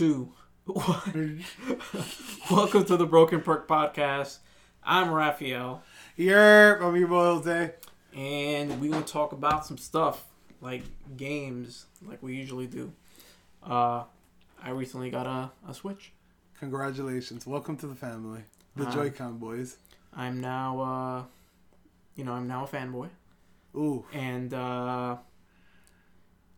one. Welcome to the Broken Perk Podcast. I'm Raphael, Yerp, I'm your boy Jose. and we're gonna talk about some stuff like games, like we usually do. Uh, I recently got a, a Switch. Congratulations. Welcome to the family. The Uh, Joy-Con boys. I'm now, uh, you know, I'm now a fanboy, Ooh. and uh,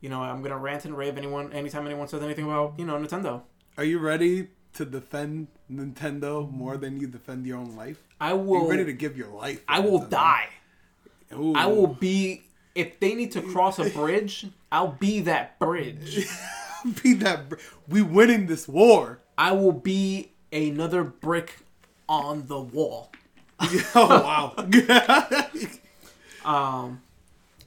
you know, I'm gonna rant and rave anyone anytime anyone says anything about you know Nintendo. Are you ready to defend Nintendo more than you defend your own life? I will. you ready to give your life? I will Nintendo? die. Ooh. I will be if they need to cross a bridge, I'll be that bridge. be that. br- We winning this war. I will be another brick on the wall. oh wow. Um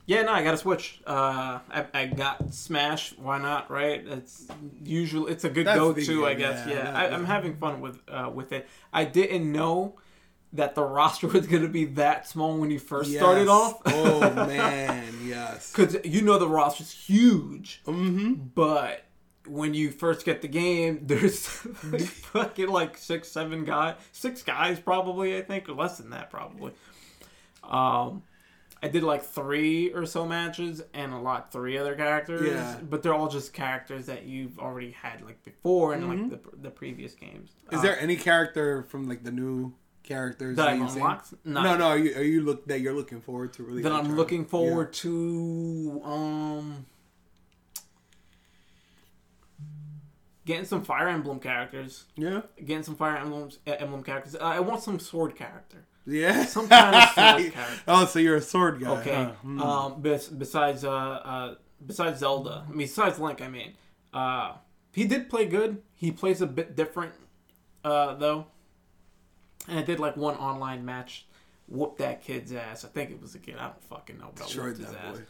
yeah, no, I got to switch. Uh, I, I got Smash. Why not? Right? It's usually it's a good That's go-to, I guess. yeah, Yeah, I, I'm having fun with uh, with it. I didn't know that the roster was going to be that small when you first started off. oh man, yes. because you know the roster's huge. Mm-hmm. But when you first get the game, there's fucking like six, seven guys, six guys probably, I think, or less than that probably. Um, I did like three or so matches and a lot three other characters, Yeah. but they're all just characters that you've already had like before in like the, the previous games. Mm-hmm. Is Uh, there any character from like the new characters that that you've seen? unlocked? No, No, no. Are you, are you look that you're looking forward to really? That I'm looking forward to. Um. Getting some Fire Emblem characters. Yeah. Getting some Fire Emblems, Emblem characters. Uh, I want some sword character. Yeah. Some kind of sword character. Oh, so you're a sword guy. Okay. huh? Hmm. Um. Bes- besides, uh, uh, besides Zelda, I mean, besides Link, I mean, uh, he did play good. He plays a bit different, uh, though. And I did like one online match, whoop that kid's ass. I think it was a kid. I don't fucking know, but I Destroyed whooped his that ass. boy.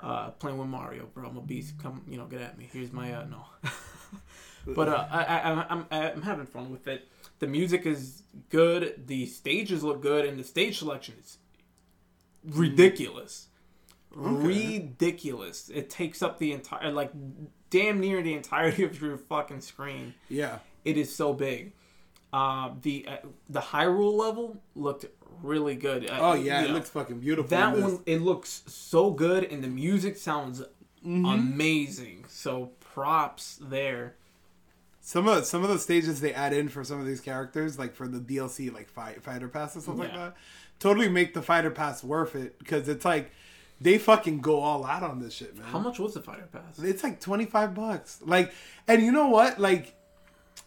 Uh, playing with Mario, bro. I'm a beast. Come, you know, get at me. Here's my uh, no. but uh, I, I, I'm, I'm having fun with it. The music is good. The stages look good, and the stage selection is ridiculous. Ridiculous. It takes up the entire, like, damn near the entirety of your fucking screen. Yeah. It is so big. Uh, the uh, the Hyrule level looked really good. Uh, Oh yeah, it know, looks fucking beautiful. that one it looks so good and the music sounds Mm-hmm. amazing so props there Some of some of the stages they add in for some of these characters, like for the DLC, like fight, fighter pass and stuff like that, totally make the fighter pass worth it because it's like they fucking go all out on this shit, man. how much was the fighter pass It's like twenty five bucks. Like, and you know what? Like,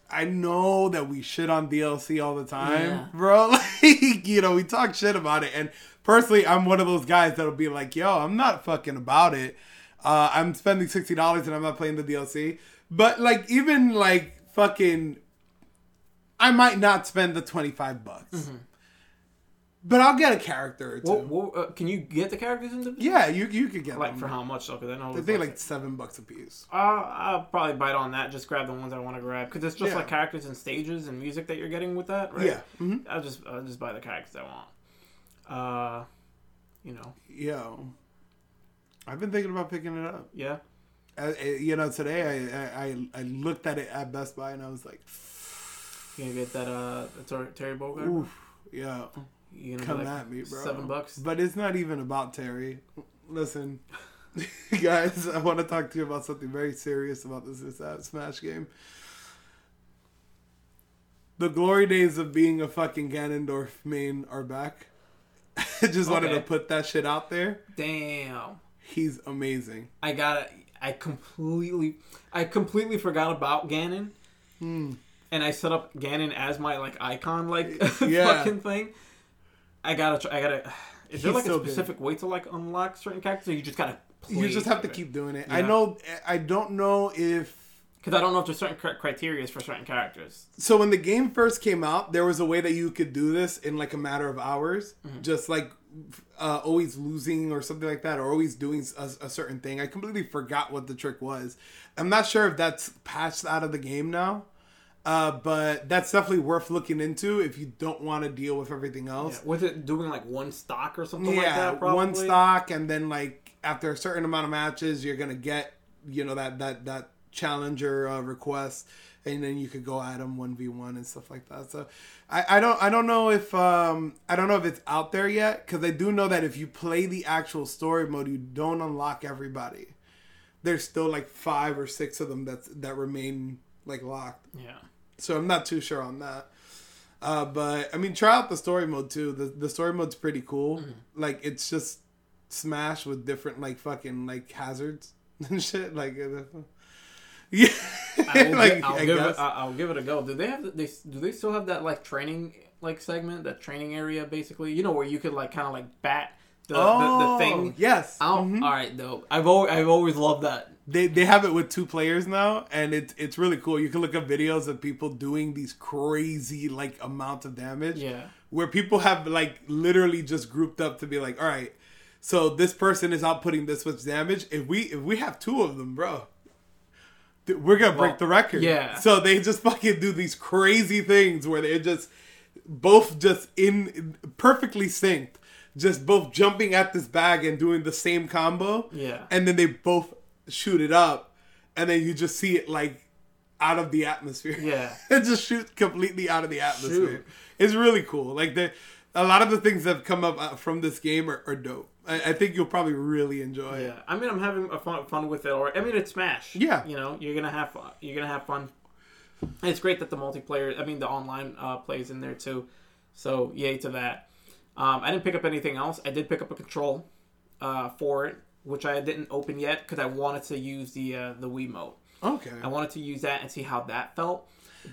I know that we shit on DLC all the time, Yeah. bro. Like, you know, we talk shit about it, and personally, I'm one of those guys that'll be like, "Yo, I'm not fucking about it. Uh, I'm spending sixty dollars and I'm not playing the DLC." But like, even like fucking, I might not spend the twenty five bucks, but I'll get a character or two. what, what, uh, can you get the characters in the yeah, you you could get like them. for how much? Though because i know They it's think like seven bucks a piece. uh, i'll probably bite on that. Just grab the ones i want to grab. Because it's just Yeah. like characters and stages and music that you're getting with that right? Yeah. hmm i'll just i'll just buy the characters i want. Uh you know. Yo, I've been thinking about picking it up. yeah Uh, you know, today I, I I I looked at it at Best Buy and I was like, you gonna get that uh the Ter- terry bogard "Oof, yeah, you gonna come like at me, bro." seven bucks But it's not even about Terry. Listen, guys, I want to talk to you about something very serious about this, this uh, Smash game. The glory days of being a fucking Ganondorf main are back. I just wanted to put that shit out there. damn He's amazing. I got I completely I completely forgot about Ganon. Hmm. And I set up Ganon as my like icon like Yeah. fucking thing. I gotta try I gotta is there like so a good. specific way to like unlock certain characters or you just gotta play You just have to it? keep doing it. I know. I don't know if Because I don't know if there's certain cri- criteria for certain characters. So when the game first came out, there was a way that you could do this in like a matter of hours, Mm-hmm. just like uh, always losing or something like that, or always doing a, a certain thing. I completely forgot what the trick was. I'm not sure if that's patched out of the game now, uh, but that's definitely worth looking into if you don't want to deal with everything Yeah. else. Was it doing like one stock or something Yeah, like that? Probably? one stock, and then like after a certain amount of matches, you're gonna get you know that that that challenger uh, requests, and then you could go at them one v one and stuff like that. So I, I don't I don't know if um I don't know if it's out there yet because I do know that if you play the actual story mode, you don't unlock everybody. There's still like five or six of them that's that remain like locked. Yeah. So I'm not too sure on that. Uh, but I mean, try out the story mode too. The the story mode's pretty cool. Mm-hmm. Like it's just Smash with different like fucking like hazards and shit. Like uh, yeah, I will like I'll, give it, I'll give it a go. Do they have? They do they still have that like training like segment, that training area, basically? You know where you could like kind of like bat the, the, the thing. Yes. Mhm. All right, though. I've always, I've always loved that. They they have it with two players now, and it's it's really cool. You can look up videos of people doing these crazy like amounts of damage. Yeah. where people have like literally just grouped up to be like, all right, so this person is outputting this much damage. If we if we have two of them, bro, we're gonna break Well, the record. yeah. So they just fucking do these crazy things where they're just both just in perfectly synced, just both jumping at this bag and doing the same combo. Yeah. And then they both shoot it up, and then you just see it like out of the atmosphere. Yeah. it just shoots completely out of the atmosphere. Shoot. It's really cool. Like the a lot of the things that have come up uh, from this game are, are dope. I, I think you'll probably really enjoy it. Yeah, I mean, I'm having a fun, fun with it. Or I mean, it's Smash. Yeah. you know, you're gonna have fun. You're gonna have fun. And it's great that the multiplayer, I mean, the online uh, plays in there too. So yay to that. Um, I didn't pick up anything else. I did pick up a control uh, for it, which I didn't open yet because I wanted to use the uh, the Wiimote. Okay. I wanted to use that and see how that felt.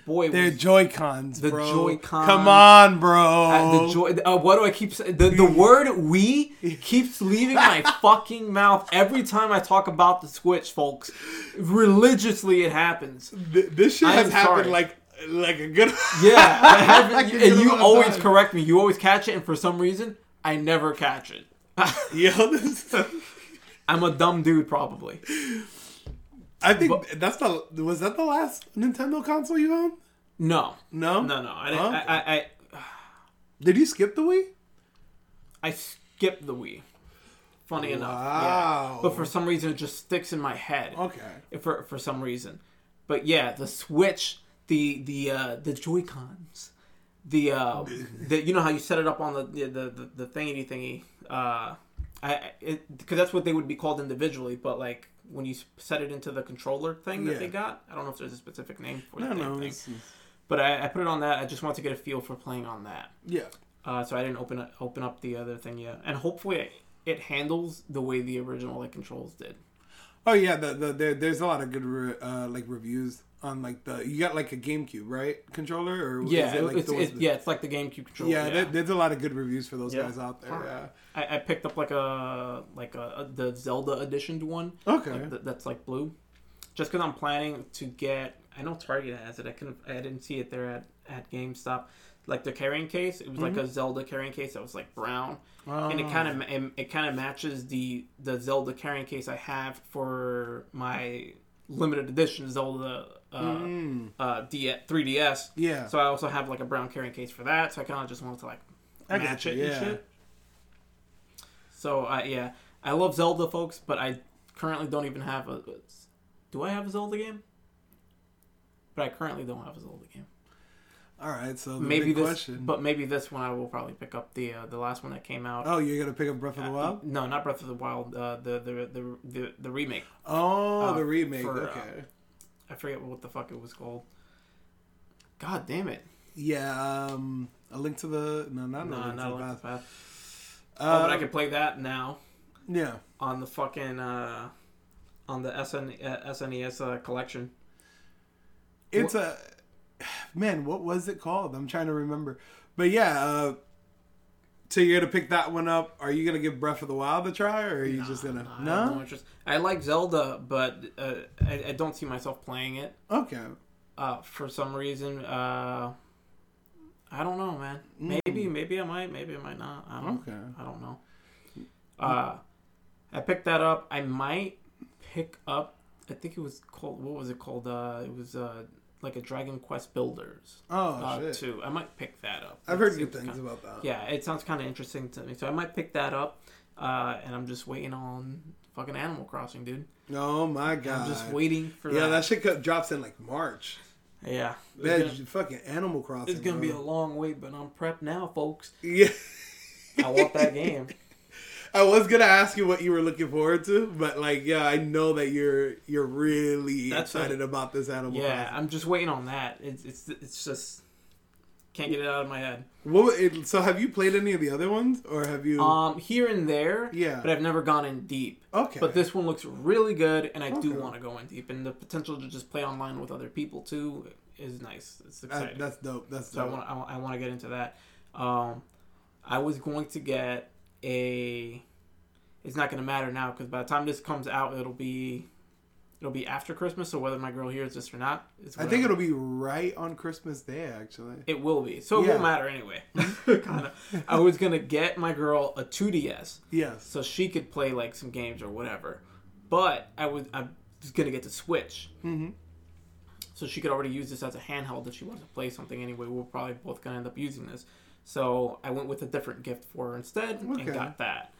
Boy, They're Joy Cons, The bro. Joy-Con. Come on, bro. Uh, the joy. Uh, what do I keep saying? The, the word "we" keeps leaving my fucking mouth every time I talk about the Switch, folks. Religiously, it happens. Th- this shit I has happened sorry. like like a good. Yeah, Like and you always time. correct me. You always catch it, and for some reason, I never catch it. This. I'm a dumb dude, probably. I think that's the was that the last Nintendo console you owned? No, No, no, no. I didn't. I, I, I, Did you skip the Wii? I skipped the Wii. Funny enough, Wow. yeah. But for some reason, it just sticks in my head. Okay. for for some reason. But yeah, the Switch, the the uh, the Joy Cons, the uh, the you know how you set it up on the the the, the thingy thingy. Uh, because that's what they would be called individually, but like when you set it into the controller thing that Yeah. they got, I don't know if there's a specific name for No, no. thing. But I, I put it on that. I just want to get a feel for playing on that. yeah. Uh, so I didn't open it, open up the other thing yet, and hopefully it, handles the way the original like controls did. Oh yeah, the, the, there, there's a lot of good re, uh, like reviews on like the you got like a GameCube right controller or Yeah, is it, like, it's, the- it's, yeah, it's like the GameCube controller. yeah, there- there's a lot of good reviews for those Yeah. guys out there. Yeah. I, I picked up like a like a, the Zelda editioned one. Okay. Like th- that's like blue. Just because I'm planning to get, I know Target has it. I couldn't, I didn't see it there at at GameStop. Like the carrying case, it was like a mm-hmm. Zelda carrying case that was like brown, and it Oh. kind of ah. it, it kind of matches the the Zelda carrying case I have for my limited edition Zelda uh, Mm. uh, D- 3DS. Yeah. So I also have like a brown carrying case for that. So I kind of just wanted to like I match it yeah. and shit. So uh, yeah, I love Zelda, folks, but I currently don't even have a. Do I have a Zelda game? But I currently don't have a Zelda game. All right. So the maybe big this, question. but maybe this one I will probably pick up the uh, the last one that came out. oh, you're gonna pick up Breath of the Uh, Wild? no, not Breath of the Wild. Uh, the, the the the the remake. Oh, uh, the remake. for, uh, okay. I forget what the fuck it was called. God damn it! yeah. Um. A link to the no, not No, no, link not to the Link to the Past. Uh, oh, but I can play that now Yeah. on the fucking uh, on the SN, uh, SNES uh, collection. It's a man. What was it called? I'm trying to remember. But yeah. Uh, so you're gonna pick that one up? Are you gonna give Breath of the Wild a try, or are you just gonna I have no? no interest. I like Zelda, but uh, I, I don't see myself playing it Okay. uh, for some reason. Uh, I don't know, man. Maybe, maybe I might, maybe I might not. I don't. Okay. I don't know. Uh, I picked that up. I might pick up. I think it was called. What was it called? Uh, it was uh, like a Dragon Quest Builders. Oh uh, shit. too. I might pick that up. I've heard good things kinda- about that. Yeah, it sounds kind of interesting to me, so I might pick that up. uh, and I'm just waiting on fucking Animal Crossing, dude. Oh my god. I'm just waiting for Yeah, that. that shit co- drops in like March. yeah, gonna, fucking Animal Crossing. it's gonna be a long wait, but I'm prepped now, folks. Yeah. I want that game. I was gonna ask you what you were looking forward to, but like, yeah, I know that you're you're really That's excited about this Animal Yeah, Crossing. I'm just waiting on that. It's it's it's just can't get it out of my head. What? It, so, have you played any of the other ones, or have you? Um, here and there, Yeah. but I've never gone in deep. okay. But this one looks really good, and I do want to go in deep. And the potential to just play online with other people too is nice. It's exciting. that's dope. That's so I dope. want I want, I want to get into that. Um, I was going to get a. It's not going to matter now because by the time this comes out, it'll be, it'll be after Christmas. So whether my girl hears this or not, I think it'll be right on Christmas Day, actually. It will be. So it Yeah. won't matter anyway. kind of. I was gonna get my girl a 2DS Yes. so she could play like some games or whatever. But I was I was gonna get the Switch, Mm-hmm. so she could already use this as a handheld if she wanted to play something anyway. We're probably both gonna end up using this. So I went with a different gift for her instead Okay. and got that.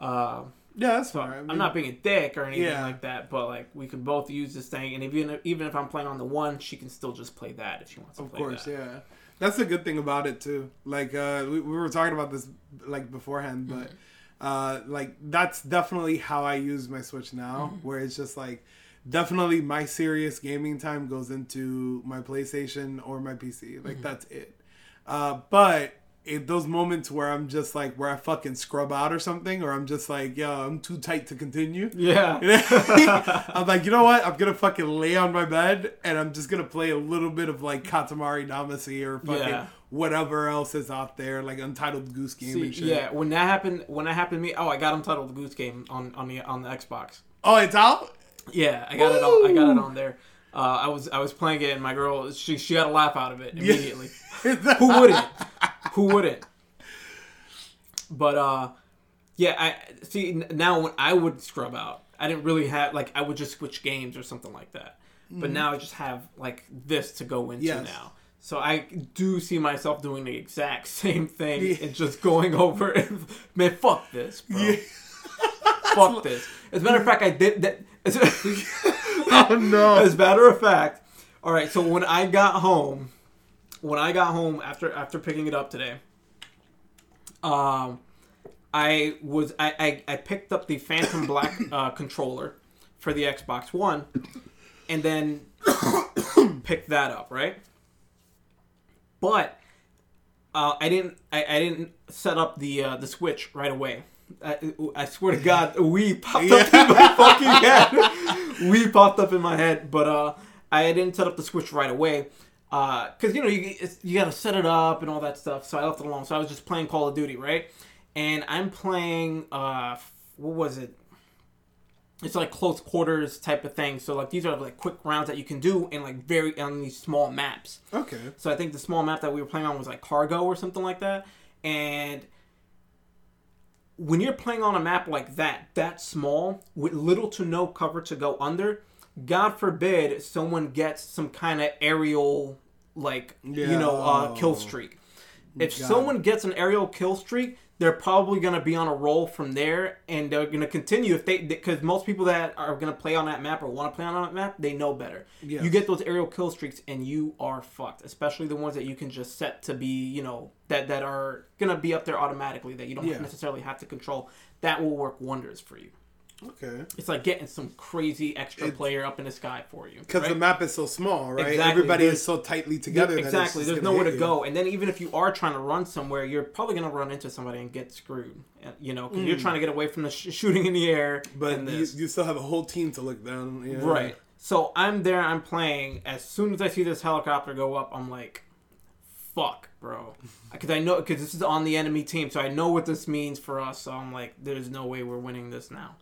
Um, Yeah, that's fine. I I'm mean, not being a dick or anything Yeah. like that, but like we could both use this thing, and even even if I'm playing on the one, she can still just play that if she wants to Of course, that. yeah. That's the good thing about it too. Like uh, we, we were talking about this like beforehand, but uh, like that's definitely how I use my Switch now. Where it's just like definitely my serious gaming time goes into my PlayStation or my PC. Like that's it. Uh, but it, those moments where I'm just like where I fucking scrub out or something, or I'm just like, yo, I'm too tight to continue. Yeah. I'm like, you know what? I'm gonna fucking lay on my bed and I'm just gonna play a little bit of like Katamari Damacy or fucking Yeah. whatever else is out there, like Untitled Goose Game See, and shit. yeah, when that happened, when that happened to me, oh, I got Untitled Goose Game on on the on the Xbox. Oh, it's out. Yeah, I got it on. I got it on there. Uh, I was I was playing it, and my girl she she got a laugh out of it immediately. Who wouldn't? Who wouldn't? But uh, yeah, I see now when I would scrub out, I didn't really have like I would just switch games or something like that. But now I just have like this to go into Yes. now. So I do see myself doing the exact same thing Yeah. and just going over. And, man, fuck this, bro. Yeah. Fuck this. As a matter of fact, I did that. Oh no. As a matter of fact, all right. So when I got home, when I got home after after picking it up today, um, I was I I, I picked up the Phantom Black uh, controller for the Xbox One, and then picked that up right. But uh, I didn't I, I didn't set up the uh, the Switch right away. I, I swear to God, we popped up in my fucking head. We popped up in my head, but uh, I didn't set up the Switch right away because you know you you gotta set it up and all that stuff. So I left it alone. So I was just playing Call of Duty, right? And I'm playing uh, what was it? It's like close quarters type of thing. So like these are like quick rounds that you can do in like very on these small maps. Okay. So I think the small map that we were playing on was like cargo or something like that. And when you're playing on a map like that, that small, with little to no cover to go under, God forbid someone gets some kind of aerial, like, you know, uh, kill streak. If God. someone gets an aerial kill streak, they're probably going to be on a roll from there and they're going to continue if they because most people that are going to play on that map or want to play on that map they know better Yes. you get those aerial kill streaks and you are fucked especially the ones that you can just set to be you know that that are going to be up there automatically that you don't Yeah. necessarily have to control that will work wonders for you Okay. it's like getting some crazy extra player up in the sky for you Because right? the map is so small, right? Exactly. Everybody There's- is so tightly together. that it's exactly there's nowhere to you. go and then even if you are trying to run somewhere you're probably going to run into somebody and get screwed Uh, you know because you're trying to get away from the sh- shooting in the air Mm. But you, you still have a whole team to look down. Yeah. right so i'm there i'm playing as soon as i see this helicopter go up i'm like fuck bro because i know because this is on the enemy team so i know what this means for us so i'm like there's no way we're winning this now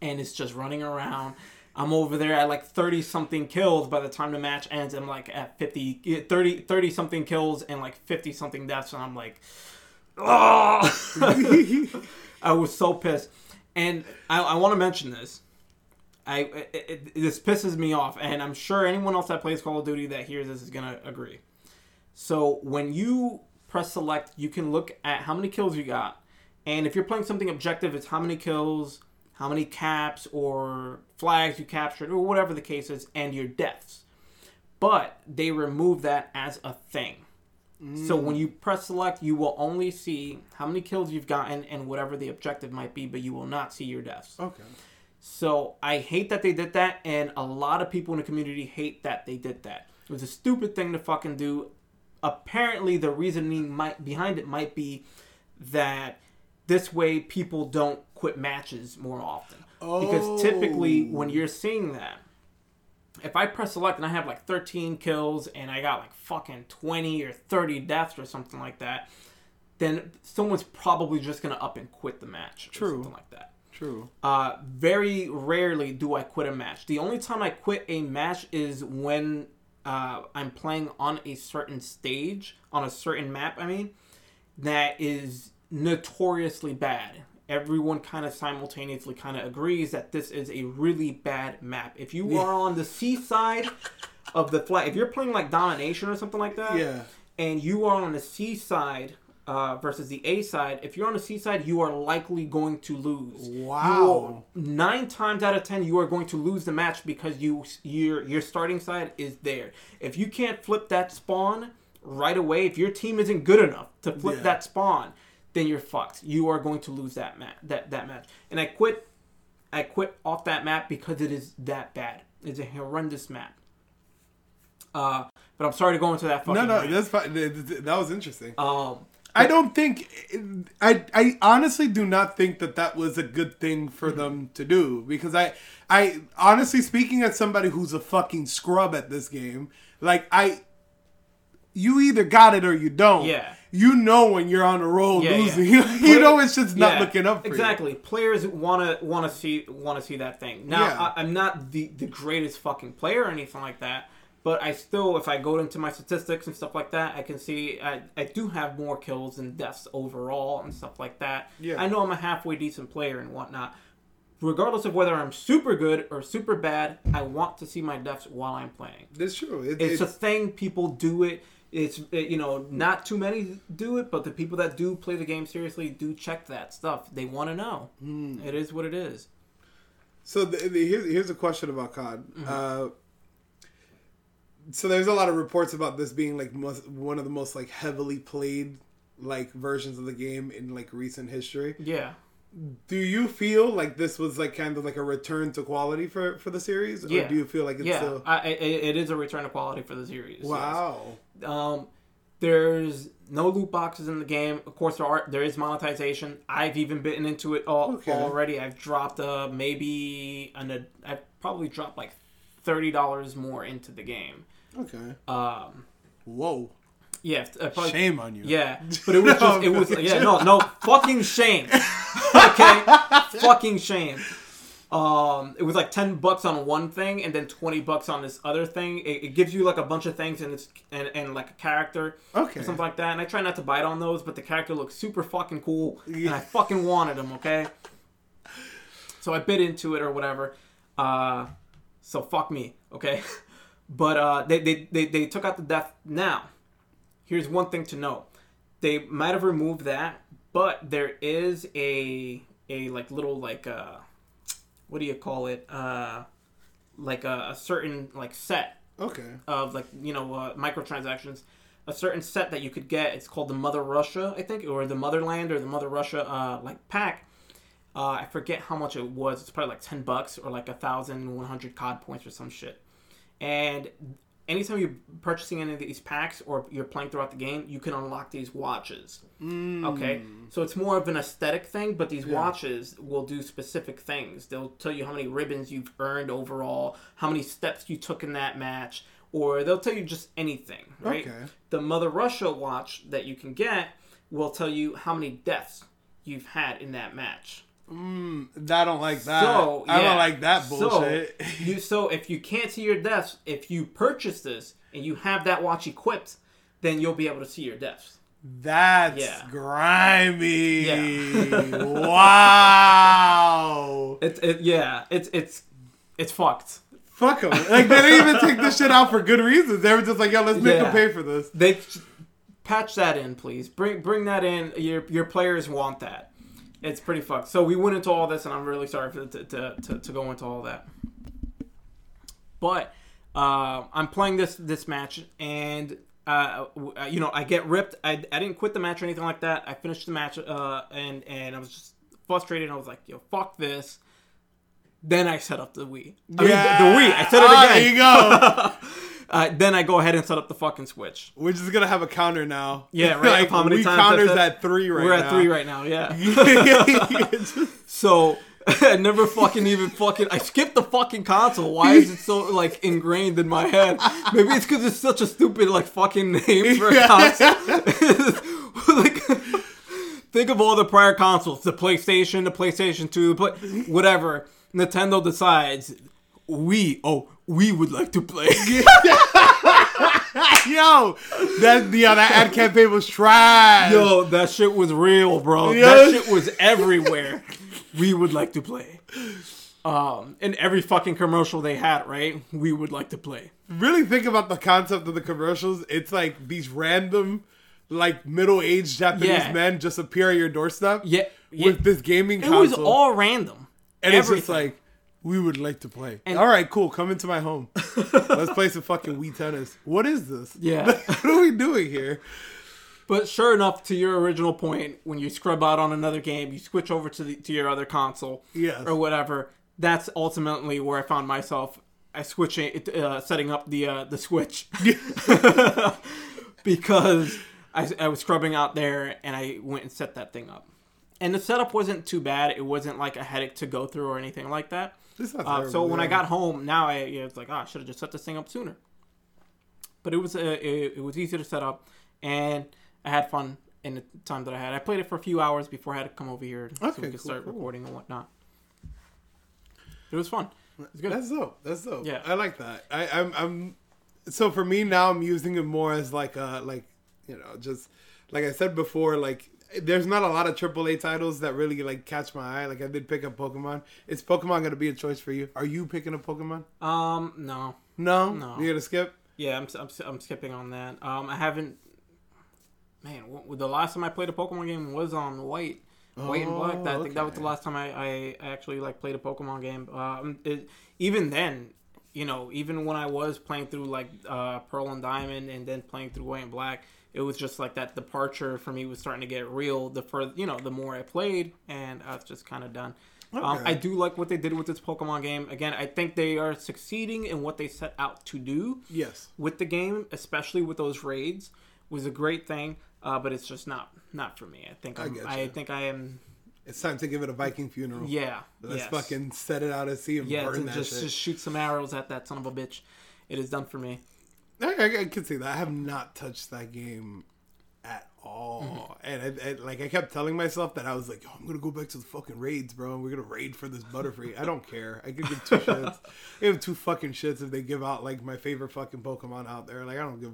and it's just running around. I'm over there at like 30 something kills by the time the match ends i'm like at 50 30 30 something kills and like 50 something deaths and i'm like oh i was so pissed. And i, I want to mention this. I it, it, this pisses me off, and I'm sure anyone else that plays Call of Duty that hears this is gonna agree. So when you press select, you can look at how many kills you got, And if you're playing something objective, it's how many kills, how many caps or flags you captured, or whatever the case is, and your deaths. But they remove that as a thing. So when mm. you press select, you will only see how many kills you've gotten and whatever the objective might be, but you will not see your deaths. Okay. So I hate that they did that, and a lot of people in the community hate that they did that. It was a stupid thing to fucking do. Apparently, the reasoning might behind it might be that this way people don't quit matches more often. Oh. Because typically, when you're seeing that, if I press select and I have like 13 kills and I got like fucking 20 or 30 deaths or something like that, then someone's probably just gonna up and quit the match. True. Or something like that. True. Uh, very rarely do I quit a match. The only time I quit a match is when uh, I'm playing on a certain stage, on a certain map, I mean, that is notoriously bad. Everyone kind of simultaneously kind of agrees that this is a really bad map. If you are on the C side of the flag, if you're playing like Domination or something like that, Yeah. and you are on the C side uh, versus the A side, if you're on the C side, you are likely going to lose. Wow. Are- nine times out of ten, you are going to lose the match because you your your starting side is there. If you can't flip that spawn right away, if your team isn't good enough to flip Yeah. that spawn, then you're fucked. You are going to lose that match. That that match. And I quit. I quit off that map because it is that bad. It's a horrendous map. Uh, but I'm sorry to go into that fucking. No, no, rant. that's fine. Th- th- That was interesting. Um, I don't think. I I honestly do not think that that was a good thing for Mm-hmm. them to do because I I honestly speaking as somebody who's a fucking scrub at this game, like I. You either got it or you don't. Yeah. You know when you're on a roll Yeah, yeah. losing. you know it's just not Yeah, looking up for exactly. Players want to want to see want to see that thing. Now, Yeah. I, I'm not the the greatest fucking player or anything like that, but I still, if I go into my statistics and stuff like that, I can see I, I do have more kills and deaths overall and stuff like that. Yeah. I know I'm a halfway decent player and whatnot. Regardless of whether I'm super good or super bad, I want to see my deaths while I'm playing. That's true. It, It's it's, a thing. People do it. It's it, you know not too many do it, but the people that do play the game seriously do check that stuff. They want to know. Hmm. It is what it is. So the, the, here's here's a question about COD. Mm-hmm. Uh, so there's a lot of reports about this being like most, one of the most like heavily played like versions of the game in like recent history. Yeah. Do you feel like this was like kind of like a return to quality for for the series, or Yeah. do you feel like it's yeah, still I, I, it is a return to quality for the series. yes. wow? Um, there's no loot boxes in the game. Of course, there are. There is monetization. I've even bitten into it all Okay. already. I've dropped uh maybe an. I've probably dropped like thirty dollars more into the game. Okay. Um, Whoa. yeah, probably, Shame on you. Yeah, but it was just it was yeah no no fucking shame. Okay, fucking shame. Um, it was like ten bucks on one thing and then twenty bucks on this other thing. It, it gives you like a bunch of things and it's and, and like a character Okay. or something like that. And I try not to bite on those, but the character looks super fucking cool and I fucking wanted him. Okay, so I bit into it or whatever. Uh, so fuck me. Okay, but uh, they, they they they took out the death now here's one thing to know they might have removed that but there is a a like little like uh what do you call it uh like a, a certain like set Okay. of like you know uh, microtransactions a certain set that you could get it's called the mother russia i think or the motherland or the mother russia uh like pack uh, I forget how much it was. It's probably like ten bucks or like a thousand one hundred COD points or some shit. And anytime you're purchasing any of these packs or you're playing throughout the game, you can unlock these watches. Mm. Okay, so it's more of an aesthetic thing, but these watches will do specific things. They'll tell you how many ribbons you've earned overall, how many steps you took in that match, or they'll tell you just anything. Right? Okay. The Mother Russia watch that you can get will tell you how many deaths you've had in that match. Mm, I don't like that. So I yeah. don't like that bullshit. So, you so if you can't see your deaths, if you purchase this and you have that watch equipped, then you'll be able to see your deaths. That's Yeah. grimy. Yeah. wow. It's it, yeah, it's it's it's fucked. Fuck them. Like they didn't even take this shit out for good reasons. They were just like, yo, let's make Yeah. them pay for this. They patch that in, please. Bring bring that in. Your your players want that. It's pretty fucked. So we went into all this, and I'm really sorry for to to, to, to go into all that. But uh, I'm playing this this match, and uh, uh, you know I get ripped. I, I didn't quit the match or anything like that. I finished the match, uh, and and I was just frustrated. I was like, yo, fuck this. Then I set up the Wii. I mean, the, the Wii. I set it Ah, again. There you go. Uh, then I go ahead and set up the fucking Switch. We're just gonna have a counter now. Yeah, right. like, How many we times counters at three right We're now. at three right now. Yeah. So I never fucking even fucking I skipped the fucking console. Why is it so like ingrained in my head? Maybe it's because it's such a stupid like fucking name for a console. like think of all the prior consoles: the PlayStation, the PlayStation Two, the play, whatever. Nintendo decides we oh we would like to play. Yo, that yeah, that ad campaign was trash. Yo, that shit was real, bro. Yeah. That shit was everywhere. we would like to play. Um, in every fucking commercial they had, right? We would like to play. really think about the concept of the commercials. It's like these random, like middle-aged Japanese Yeah. men just appear at your doorstep. Yeah, yeah. with this gaming It console. was all random. and it's just like we would like to play. And- all right, cool. Come into my home. Let's play some fucking Wii tennis. What is this? Yeah. what are we doing here? But sure enough, to your original point, when you scrub out on another game, you switch over to the to your other console, Yes. or whatever. That's ultimately where I found myself. I switching, uh, setting up the uh, the Switch because I, I was scrubbing out there and I went and set that thing up. And the setup wasn't too bad. It wasn't like a headache to go through or anything like that. It's Uh, so when I got home, now I yeah, it's like, oh, I should have just set this thing up sooner. But it was uh, it, it was easy to set up, and I had fun in the time that I had. I played it for a few hours before I had to come over here so we could cool, start cool. recording and whatnot. It was fun. It was good. That's dope. That's dope. Yeah. I like that. I, I'm I'm so for me now I'm using it more as like a like you know just like I said before like there's not a lot of AAA titles that really like catch my eye. Like I did pick up Pokemon. Is Pokemon gonna be a choice for you? Are you picking a Pokemon? Um, no, No. No. You're gonna skip. yeah, I'm, I'm I'm skipping on that. Um, I haven't. Man, the last time I played a Pokemon game was on White. White and Black. That, I think that was the last time I, I actually like played a Pokemon game. Um, it, even then, you know, even when I was playing through like uh, Pearl and Diamond and then playing through White and Black, it was just like that departure for me was starting to get real. The further, you know, the more I played, and I was just kind of done. Um, I do like what they did with this Pokemon game. Again, I think they are succeeding in what they set out to do Yes. with the game, especially with those raids, was a great thing. Uh, but it's just not not for me. I think I'm, get I, think I am. It's time to give it a Viking funeral. Yeah. Let's yes. fucking set it out at sea and yeah. burn that just shit. just shoot some arrows at that son of a bitch. It is done for me. I, I, can see that. I have not touched that game at all. Mm-hmm. And I, I, like I kept telling myself that I was like, oh, I'm gonna go back to the fucking raids, bro, and we're gonna raid for this Butterfree. I don't care. I could give two shits. I give two fucking shits if they give out like my favorite fucking Pokemon out there. Like I don't give,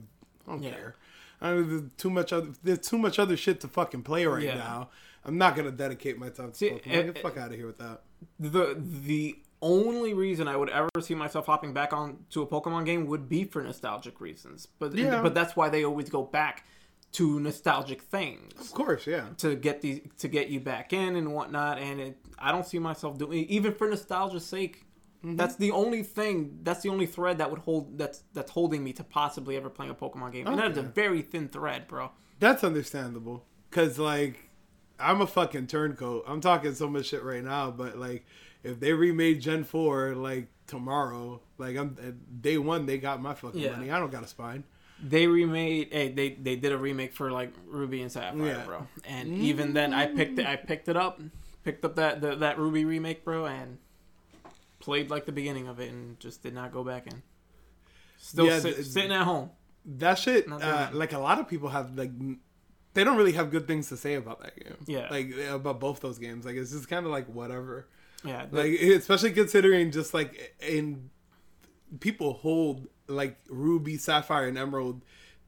I don't Yeah. care. I don't, there's too much other. There's too much other shit to fucking play right Yeah. now. I'm not gonna dedicate my time to See, Pokemon. eh, Get the fuck out of here with that. The the only reason I would ever see myself hopping back on to a Pokemon game would be for nostalgic reasons. But Yeah. but that's why they always go back to nostalgic things. Of course, yeah. to get these to get you back in and whatnot and it i don't see myself doing even for nostalgia's sake Mm-hmm. that's the only thing that's the only thread that would hold that's that's holding me to possibly ever playing a pokemon game and that's a very thin thread bro That's understandable. Cause like I'm a fucking turncoat. I'm talking so much shit right now, but like if they remade Gen 4 like tomorrow, like I'm day one they got my fucking Yeah. money. I don't got a spine. they remade hey, they they did a remake for like ruby and sapphire Yeah. bro and even then i picked it i picked it up picked up that the, that ruby remake bro and played like the beginning of it and just did not go back in still Yeah, sit, it's- sitting at home That shit uh, like a lot of people have like they don't really have good things to say about that game. Yeah. Like about both those games. Like it's just kind of like whatever. Yeah Like especially considering just like in people hold like Ruby, Sapphire, and Emerald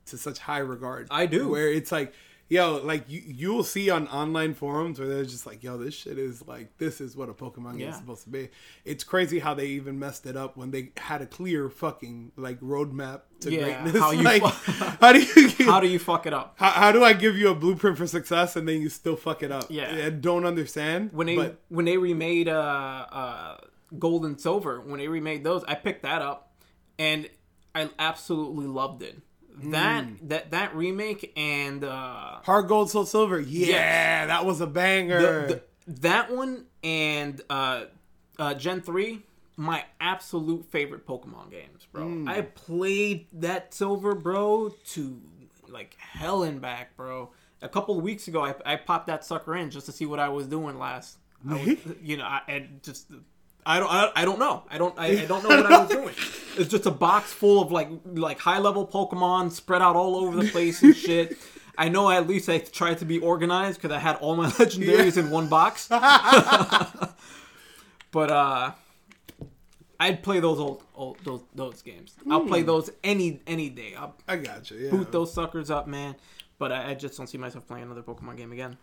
to such high regard. I do. Where it's like yo, like you you will see on online forums where they're just like, yo, this shit is like this is what a Pokemon game Yeah. is supposed to be. It's crazy how they even messed it up when they had a clear fucking like roadmap to Yeah, greatness. how you like, how do you How do you fuck it up? how, how do I give you a blueprint for success and then you still fuck it up? Yeah. I don't understand. When they but when they remade uh uh Gold and Silver, when they remade those, I picked that up and I absolutely loved it. That Hmm. that that remake and uh Heart Gold Soul Silver, yeah, that was a banger. the, the, that one and uh, uh, Gen 3, my absolute favorite Pokemon games, bro. Hmm. I played that Silver, bro, to like hell and back, bro. A couple of weeks ago, I, I popped that sucker in just to see what I was doing last. I was, you know, I and just. I don't. I, I don't know. I don't. I, I don't know what I was doing. It's just a box full of like like high level Pokemon spread out all over the place and shit. I know at least I tried to be organized because I had all my legendaries in one box. but uh, I'd play those old, old those those games. I'll play those any any day. I'll I got you. Yeah. boot those suckers up, man. But I, I just don't see myself playing another Pokemon game again.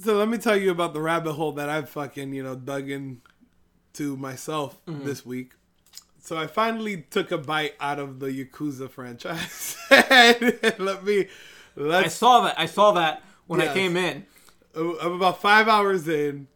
So let me tell you about the rabbit hole that I've fucking, you know, dug in to myself Mm-hmm. this week. So I finally took a bite out of the Yakuza franchise. let me I let's saw that. I saw that when I came in. I'm about 5 hours in.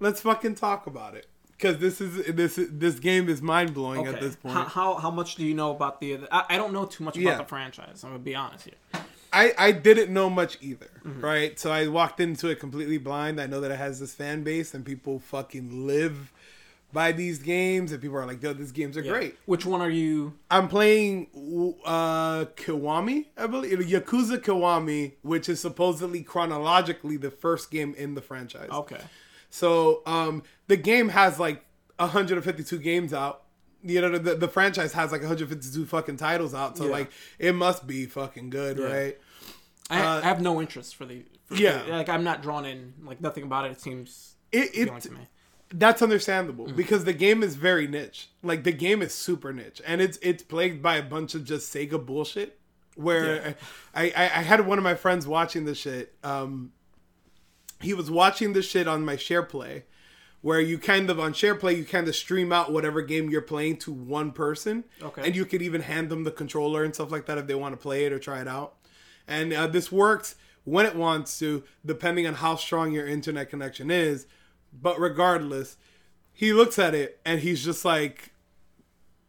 Let's fucking talk about it cuz this is this this game is mind-blowing at this point. How, how how much do you know about the? I, I don't know too much about Yeah. the franchise. I'm gonna be honest here. I, I didn't know much either, Mm-hmm. right? So I walked into it completely blind. I know that it has this fan base and people fucking live by these games and people are like, yo, these games are Yeah. great. Which one are you? I'm playing uh Kiwami, I believe. Yakuza Kiwami, which is supposedly chronologically the first game in the franchise. Okay. So um the game has like 152 games out. You know, the, the franchise has like 152 fucking titles out. So Yeah. like it must be fucking good, Yeah. right? I, Uh, I have no interest for the. For Yeah. the- like I'm not drawn in. Like nothing about it. It seems It, it to me. that's understandable Mm. because the game is very niche. Like the game is super niche, and it's it's plagued by a bunch of just Sega bullshit. Where I, I I had one of my friends watching this shit. Um, he was watching this shit on my share play, where you kind of on share play you kind of stream out whatever game you're playing to one person, Okay. and you could even hand them the controller and stuff like that if they want to play it or try it out. And uh, this works when it wants to, depending on how strong your internet connection is. But regardless, he looks at it and he's just like,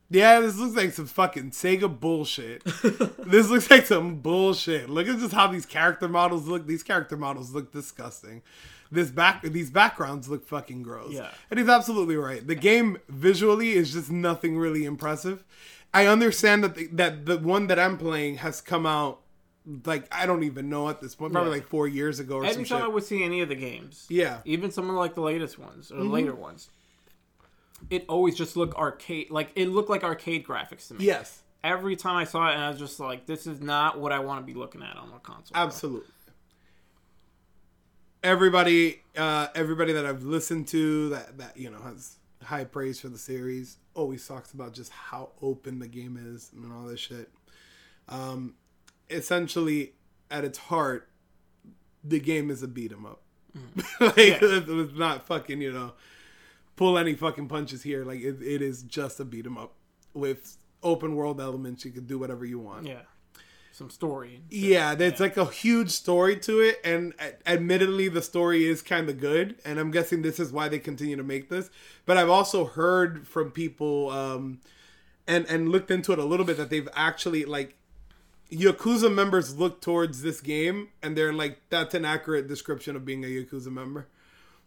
"Yeah, this looks like some fucking Sega bullshit. this looks like some bullshit. Look at just how these character models look. These character models look disgusting. This back, these backgrounds look fucking gross. Yeah. and he's absolutely right. The game visually is just nothing really impressive. I understand that the, that the one that I'm playing has come out like I don't even know at this point, probably Yeah. like four years ago or Anytime. I would see any of the games, Yeah. even some of like the latest ones or Mm-hmm. later ones, it always just looked arcade. Like it looked like arcade graphics to me. Yes, Every time I saw it, and I was just like, "This is not what I want to be looking at on a console." absolutely. Everybody, uh, everybody that I've listened to that that you know has high praise for the series always talks about just how open the game is and all this shit. Um, essentially, at its heart, the game is a beat 'em up. like it was not fucking you know pull any fucking punches here. Like it, it is just a beat 'em up with open world elements. You can do whatever you want. Yeah, some story. Yeah, there's like a huge story to it, and admittedly, the story is kind of good, and I'm guessing this is why they continue to make this. But I've also heard from people, um, and and looked into it a little bit that they've actually like Yakuza members look towards this game, and they're like, that's an accurate description of being a Yakuza member.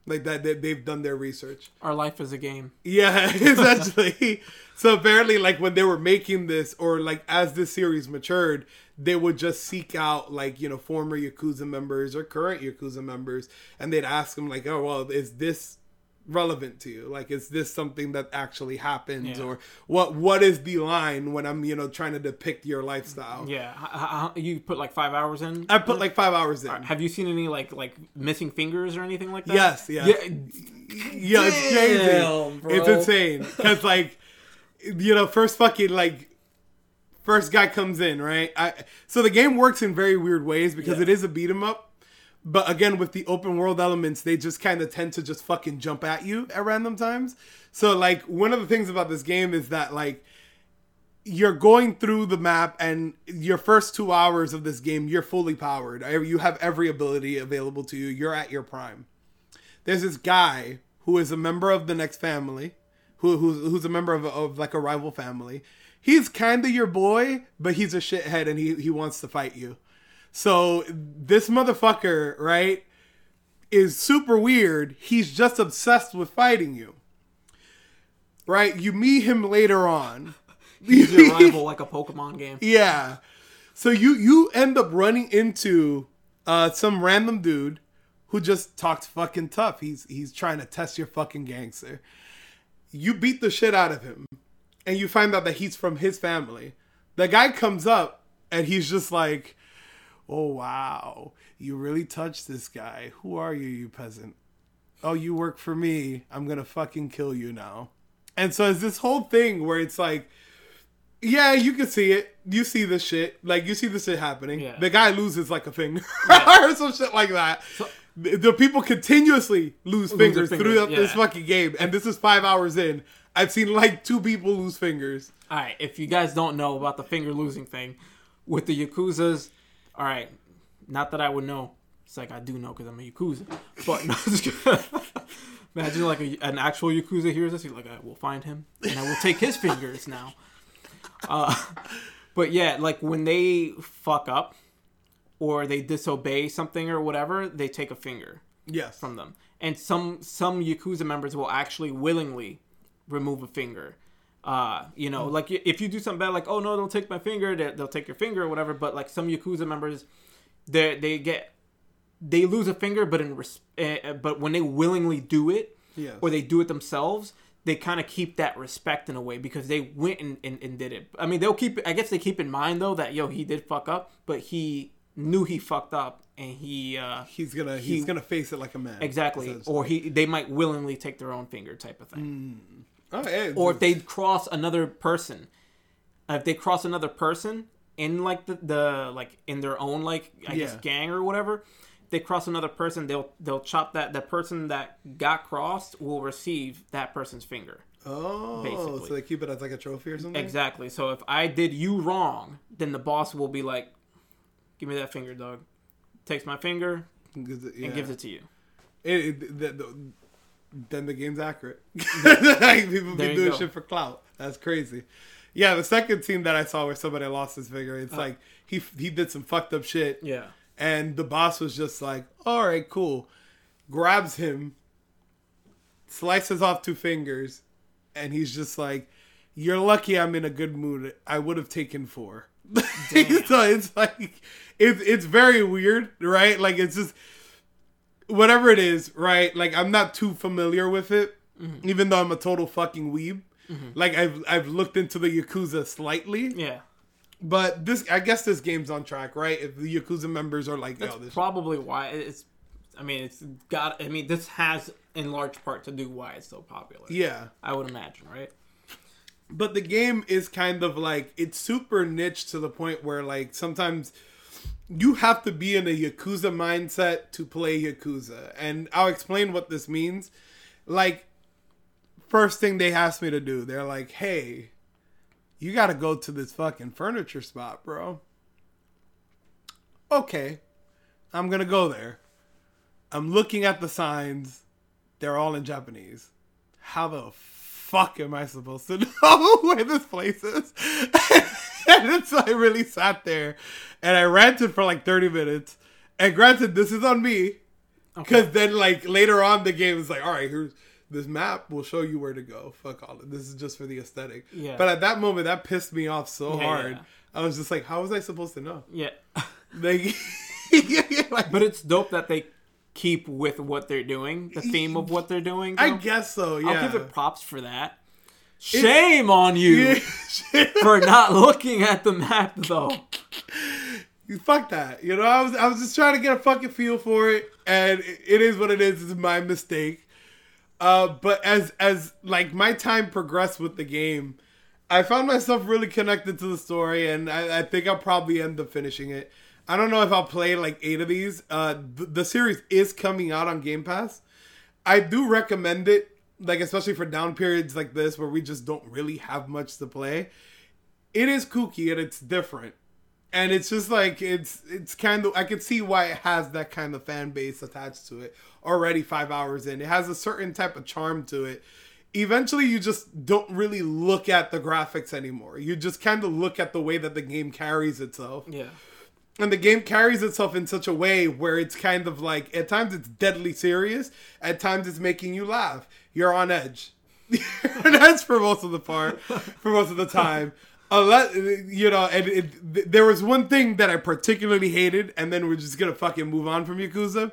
Like that, they, they've done their research. Our life is a game. Yeah, essentially. so apparently, like when they were making this, or like as this series matured, they would just seek out like you know former Yakuza members or current Yakuza members, and they'd ask them like, "Oh, well, is this relevant to you? Like, is this something that actually happens, Yeah. or what? What is the line when I'm you know trying to depict your lifestyle?" Yeah, you put like five hours in. I put like five hours in. Have you seen any like like missing fingers or anything like that? Yes, yes. Yeah, Yeah, it's crazy. Bro. It's insane because like, you know, first fucking like First guy comes in, right? I, so the game works in very weird ways because Yeah. it is a beat 'em up. But again, with the open world elements, they just kind of tend to just fucking jump at you at random times. So like one of the things about this game is that like you're going through the map and your first two hours of this game you're fully powered. You have every ability available to you. You're at your prime. There's this guy who is a member of the next family who, who's, who's a member of, of like a rival family. He's kind of your boy but he's a shithead and he, he wants to fight you so this motherfucker right is super weird he's just obsessed with fighting you right you meet him later on He's your rival like a Pokemon game. yeah. So you you end up running into uh, some random dude who just talks fucking tough. He's he's trying to test your fucking gangster. You beat the shit out of him, and you find out that he's from his family. The guy comes up and he's just like, "Oh wow, you really touched this guy. Who are you, you peasant? Oh, you work for me. I'm gonna fucking kill you now." And so it's this whole thing where it's like yeah, you can see it. You see the shit. Like you see the shit happening. Yeah. The guy loses like a finger or some shit like that. the, the people continuously lose their fingers, fingers, throughout this fucking game, and this is five hours in. I've seen like two people lose fingers. All right, if you guys don't know about the finger losing thing with the Yakuza's, all right, not that I would know. It's like I do know because I'm a Yakuza. But no, imagine like a, an actual Yakuza hears this. He's like, I will find him and I will take his fingers now. Uh, but yeah, like when they fuck up or they disobey something or whatever, they take a finger Yes. from them. And some some Yakuza members will actually willingly remove a finger. Uh, you know, like if you do something bad, like oh no, don't take my finger, they- they'll take your finger or whatever. But like some Yakuza members, they they get they lose a finger, but in res- uh, but when they willingly do it, Yes. or they do it themselves, they kind of keep that respect in a way because they went and, and, and did it. I mean, they'll keep. I guess they keep in mind though that yo he did fuck up, but he knew he fucked up and he uh, He's gonna He- he's gonna face it like a man. exactly or he they might willingly take their own finger type of thing. Oh, yeah, Or if they cross another person, uh, if they cross another person in like the, the like in their own like I guess gang or whatever. They cross another person, they'll they'll chop that the person that got crossed will receive that person's finger. oh, basically. so they keep it as like a trophy or something. Exactly. So if I did you wrong, then the boss will be like, "Give me that finger, dog." Takes my finger Gives it- yeah. and gives it to you. It, it, the, the, then the game's accurate. like people There be doing go. shit for clout. That's crazy. Yeah, the second team that I saw where somebody lost his finger, it's uh. like he he did some fucked up shit, Yeah. and the boss was just like, "All right, cool," grabs him, slices off two fingers, and he's just like, "You're lucky I'm in a good mood. I would have taken four. so it's like it's it's very weird, right? Like it's just whatever it is, right? Like I'm not too familiar with it, mm-hmm. even though I'm a total fucking weeb. Mm-hmm. Like I've I've looked into the Yakuza slightly, Yeah. but this I guess this game's on track, right? If the Yakuza members are like, yo, this Probably why it's. I mean, it's got. I mean, this has in large part to do why it's so popular. yeah. I would imagine, right? But the game is kind of like it's super niche to the point where like sometimes you have to be in a Yakuza mindset to play Yakuza. And I'll explain what this means. Like first thing they asked me to do, they're like, "Hey, you got to go to this fucking furniture spot, bro." Okay. I'm going to go there. I'm looking at the signs. They're all in Japanese. How the fuck am I supposed to know where this place is? and so I really sat there and I ranted for like 30 minutes. And granted, this is on me. Because then, like, later on, the game is like, all right, here's this map will show you where to go. Fuck all it. This is just for the aesthetic. Yeah. But at that moment, that pissed me off so Yeah, hard. yeah. I was just like, how was I supposed to know? Yeah. Like, like But it's dope that they keep with what they're doing, the theme of what they're doing. I guess so, yeah. I'll give it props for that. Shame on you Yeah. for not looking at the map, though. You fuck that. You know, I was I was just trying to get a fucking feel for it, and it, it is what it is. It's my mistake. Uh, but as as like my time progressed with the game, I found myself really connected to the story, and I, I think I'll probably end up finishing it. I don't know if I'll play like eight of these. Uh, th- the series is coming out on Game Pass. I do recommend it, like especially for down periods like this where we just don't really have much to play. It is kooky and it's different, and it's just like it's it's kind of I can see why it has that kind of fan base attached to it already. Five hours in, it has a certain type of charm to it. Eventually, you just don't really look at the graphics anymore. You just kind of look at the way that the game carries itself Yeah. And the game carries itself in such a way where it's kind of like at times it's deadly serious at times it's making you laugh. You're on edge. That's for most of the part for most of the time. Unless, you know and it, there was one thing that i particularly hated and then we're just gonna fucking move on from yakuza.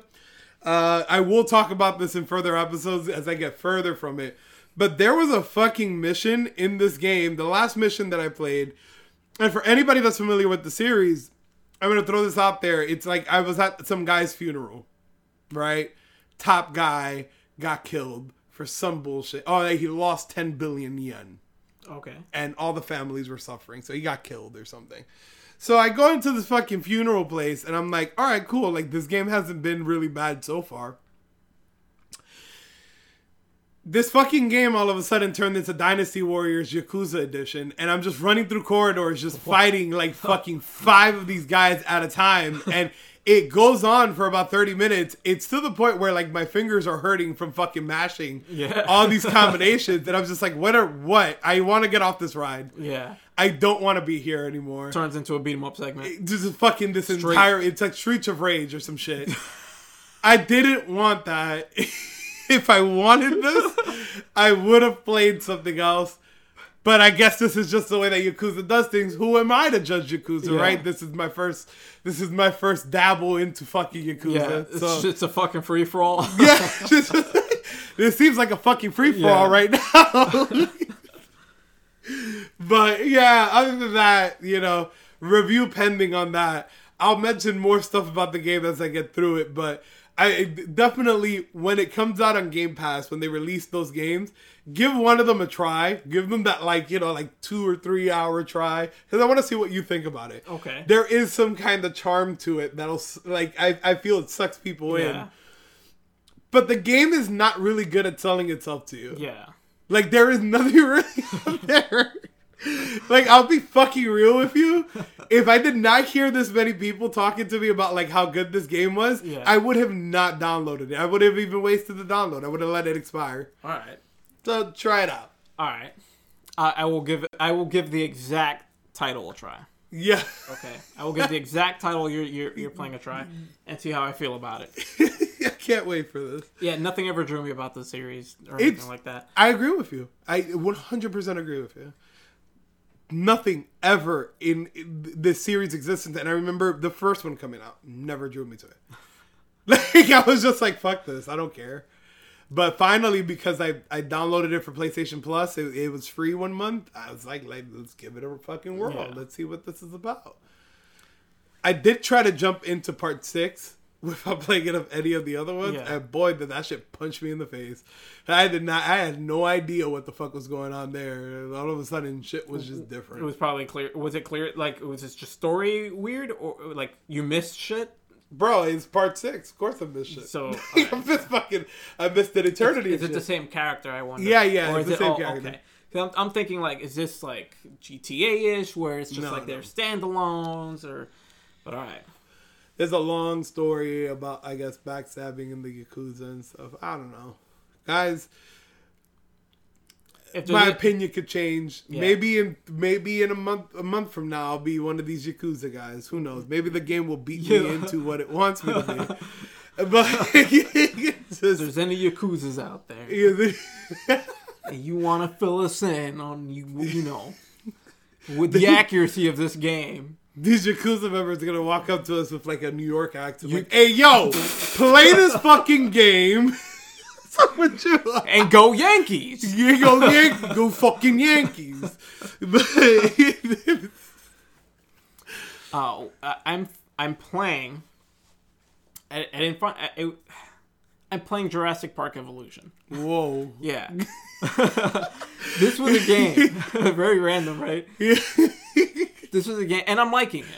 Uh, i will talk about this in further episodes as i get further from it. But there was a fucking mission in this game the last mission that i played. And for anybody that's familiar with the series I'm gonna throw this out there. It's like I was at some guy's funeral, right? Top guy got killed for some bullshit. Oh, he lost 10 billion yen, Okay. and all the families were suffering, so he got killed or something. So I go into this fucking funeral place, and I'm like, all right, cool. Like this game hasn't been really bad so far. This fucking game all of a sudden turned into Dynasty Warriors Yakuza edition, and I'm just running through corridors, just fighting like fucking five of these guys at a time, and it goes on for about 30 minutes. It's to the point where like my fingers are hurting from fucking mashing Yeah. all these combinations, and I'm just like, what are what? I want to get off this ride. Yeah. I don't want to be here anymore. Turns into a beat 'em up segment. This is fucking this entire. It's like Streets of Rage or some shit. I didn't want that. If I wanted this, I would have played something else. But I guess this is just the way that Yakuza does things. Who am I to judge Yakuza, Yeah. right? This is my first. This is my first dabble into fucking Yakuza. Yeah. It's, so it's a fucking free for all. yeah, this seems like a fucking free for all Yeah. right now. but yeah, other than that, you know, review pending on that. I'll mention more stuff about the game as I get through it, but I definitely when it comes out on Game Pass when they release those games, give one of them a try. Give them that like you know like two or three hour try because I want to see what you think about it. Okay. there is some kind of charm to it that'll like I I feel it sucks people in. But the game is not really good at selling itself to you. Yeah. Like there is nothing really out there. Like I'll be fucking real with you. If I did not hear this many people talking to me about like how good this game was, Yeah. I would have not downloaded it. I would have even wasted the download. I would have let it expire. All right. So try it out. All right. I I will give I will give the exact title a try. Yeah. Okay. I will give the exact title you're you're, you're playing a try and see how I feel about it. I can't wait for this. Yeah, nothing ever drew me about the series or anything It's- like that. I agree with you. I 100% agree with you. Nothing ever in this series' existence, and I remember the first one coming out, never drew me to it. Like I was just like, "Fuck this, I don't care." But finally, because I I downloaded it for PlayStation Plus, it, it was free one month. I was like, "Like, let's give it a fucking whirl. Yeah. Let's see what this is about." I did try to jump into part six without playing it of any of the other ones, Yeah. and boy, did that shit punch me in the face. I did not. I had no idea what the fuck was going on there. All of a sudden, shit was just different. It was probably clear. Was it clear? Like, was this just story weird or like you missed shit? Bro, it's part six. Of course, I missed shit. So I missed fucking. I missed an eternity. is of it the same character? I wonder. Yeah, yeah, Or it's is the it same oh, character. okay? I'm, I'm thinking like, is this like GTA ish, where it's just No, like no. they're standalones, or? But all right. There's a long story about, I guess, backstabbing in the yakuza and stuff. I don't know, guys. My opinion could change. Yeah. Maybe in maybe in a month a month from now, I'll be one of these yakuza guys. Who knows? Maybe the game will beat me into what it wants me to be. But it's if just, there's any yakuza's out there, yeah, and you want to fill us in on you, you know, with the accuracy of this game. These yakuza members are gonna walk up to us with like a New York accent, like, "Hey, yo, play this fucking game." What's you? And go Yankees! You go Yankees, go fucking Yankees. Oh, I'm I'm playing. I, I didn't find I, it, I'm playing Jurassic Park Evolution. Whoa. Yeah. this was a game. Very random, right? This is a game, and I'm liking it.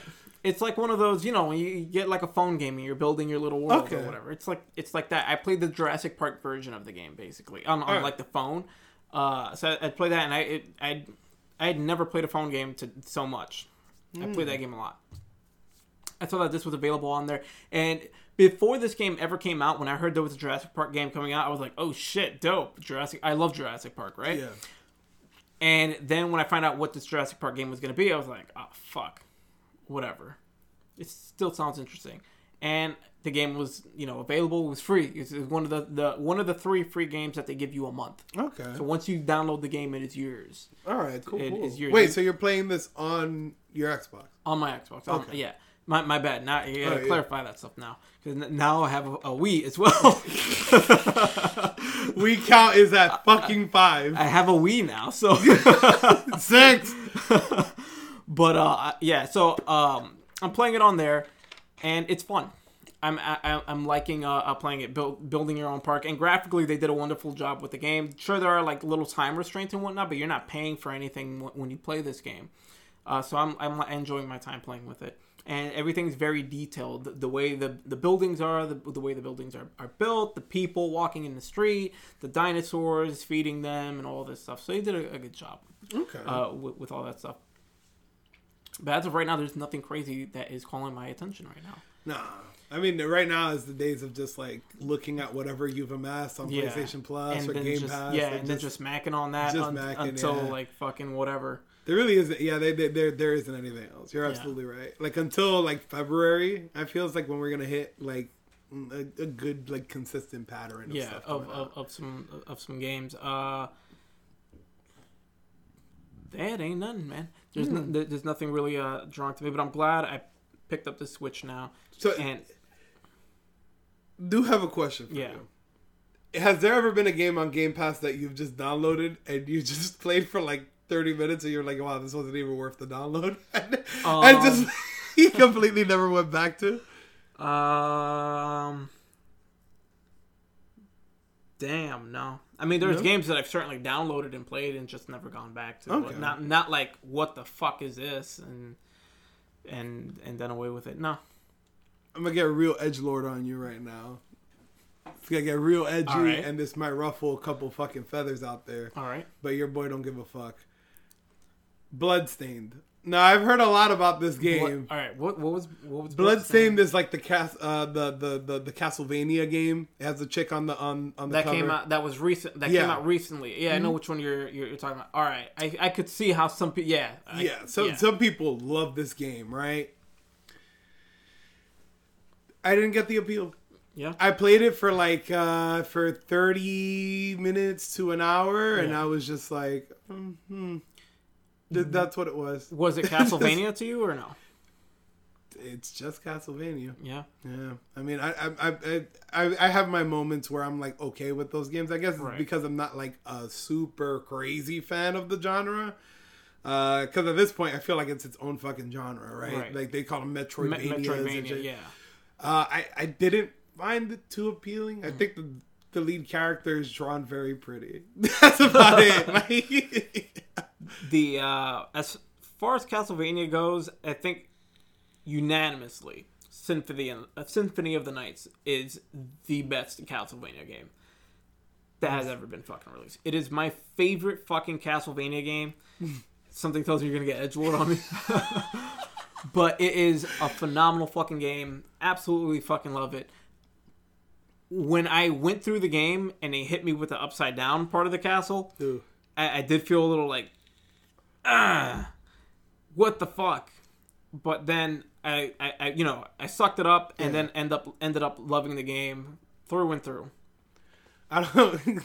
It's like one of those, you know, when you get like a phone game and you're building your little world Okay. or whatever. It's like it's like that. I played the Jurassic Park version of the game basically on, on Alright. like the phone. Uh, so I, I'd play that, and I it, I I had never played a phone game to so much. I played that game a lot. I saw that this was available on there, and before this game ever came out, when I heard there was a Jurassic Park game coming out, I was like, "Oh shit, dope!" Jurassic. I love Jurassic Park, right? Yeah. And then when I find out what this Jurassic Park game was going to be, I was like, oh, fuck. Whatever. It still sounds interesting. And the game was, you know, available. It was free. It was one of the, the one of the three free games that they give you a month. Okay. So once you download the game, it is yours All right. Cool. it cool. is your- Wait. So you're playing this on your Xbox? on my Xbox. On- Okay. yeah. My, my bad. Now you gotta Oh, yeah. clarify that stuff now because now I have a, a Wii as well. We count is at fucking five, I have a Wii now, so six. But uh, yeah, so um, I'm playing it on there, and it's fun. I'm I, I'm liking uh, uh playing it, build, building your own park, and graphically they did a wonderful job with the game. Sure, there are like little time restraints and whatnot, but you're not paying for anything when you play this game. Uh, so I'm I'm enjoying my time playing with it, and everything's very detailed. The, the way the the buildings are, the, the way the buildings are, are built, the people walking in the street, the dinosaurs feeding them, and all this stuff. So they did a, a good job Okay. uh, with, with all that stuff. But as of right now, there's nothing crazy that is calling my attention right now. Nah. I mean, right now is the days of just like looking at whatever you've amassed on Yeah. PlayStation Plus and or Game just Pass. yeah, and and then just macking on that just un- macking, until yeah. like fucking whatever. There really isn't. Yeah, they, they, there there isn't anything else. You're Yeah. absolutely right. Like until like February, I feels like when we're gonna hit like a, a good like consistent pattern. Of Yeah, stuff of, of, of some of some games. Uh, that ain't nothing, man. There's Hmm. no, there's nothing really uh drawn to me, but I'm glad I picked up the Switch now. So And do have a question for Yeah. you. Has there ever been a game on Game Pass that you've just downloaded and you just played for like 30 minutes and you're like, wow, this wasn't even worth the download? and Um, just you completely never went back to? Um. Damn, no. I mean, there's No? games that I've certainly downloaded and played and just never gone back to. Okay. Not not like what the fuck is this and and and done away with it. No. I'm gonna get real edge lord on you right now. It's gonna get real edgy, right. and this might ruffle a couple fucking feathers out there. All right. But your boy don't give a fuck. Bloodstained. Now I've heard a lot about this What, game. all right. What what was what was Bloodstained is like the cast, uh, the, the the the Castlevania game. It has a chick on the on on the That cover. came out. That was recent. That Yeah. came out recently. Yeah, I know which one you're, you're you're talking about. All right, I, I could see how some people. Yeah, I- yeah, so yeah. some people love this game, right? I didn't get the appeal. yeah. I played it for like uh for 30 minutes to an hour and I was just like mm, hmm. That's what it was. Was it Castlevania to you or no? It's just Castlevania. Yeah. Yeah. I mean, I I I I, I have my moments where I'm like okay with those games. I guess it's Right. because I'm not like a super crazy fan of the genre. Because at this point, I feel like it's its own fucking genre, right? Right. Like they call them Me- Metroidvanias. and Metroidvania. Yeah. Uh, I I didn't find it too appealing. I think the the lead character is drawn very pretty. That's about it. Like, the uh as far as Castlevania goes, I think unanimously Symphony uh, Symphony of the Nights is the best Castlevania game that has ever been fucking released. It is my favorite fucking Castlevania game. Something tells me you're gonna get edgelord on me. but it is a phenomenal fucking game. Absolutely fucking love it. When I went through the game and they hit me with the upside down part of the castle, I, I did feel a little like, ah, what the fuck? But then I, I, I you know, I sucked it up and Yeah. then end up ended up loving the game through and through. I don't.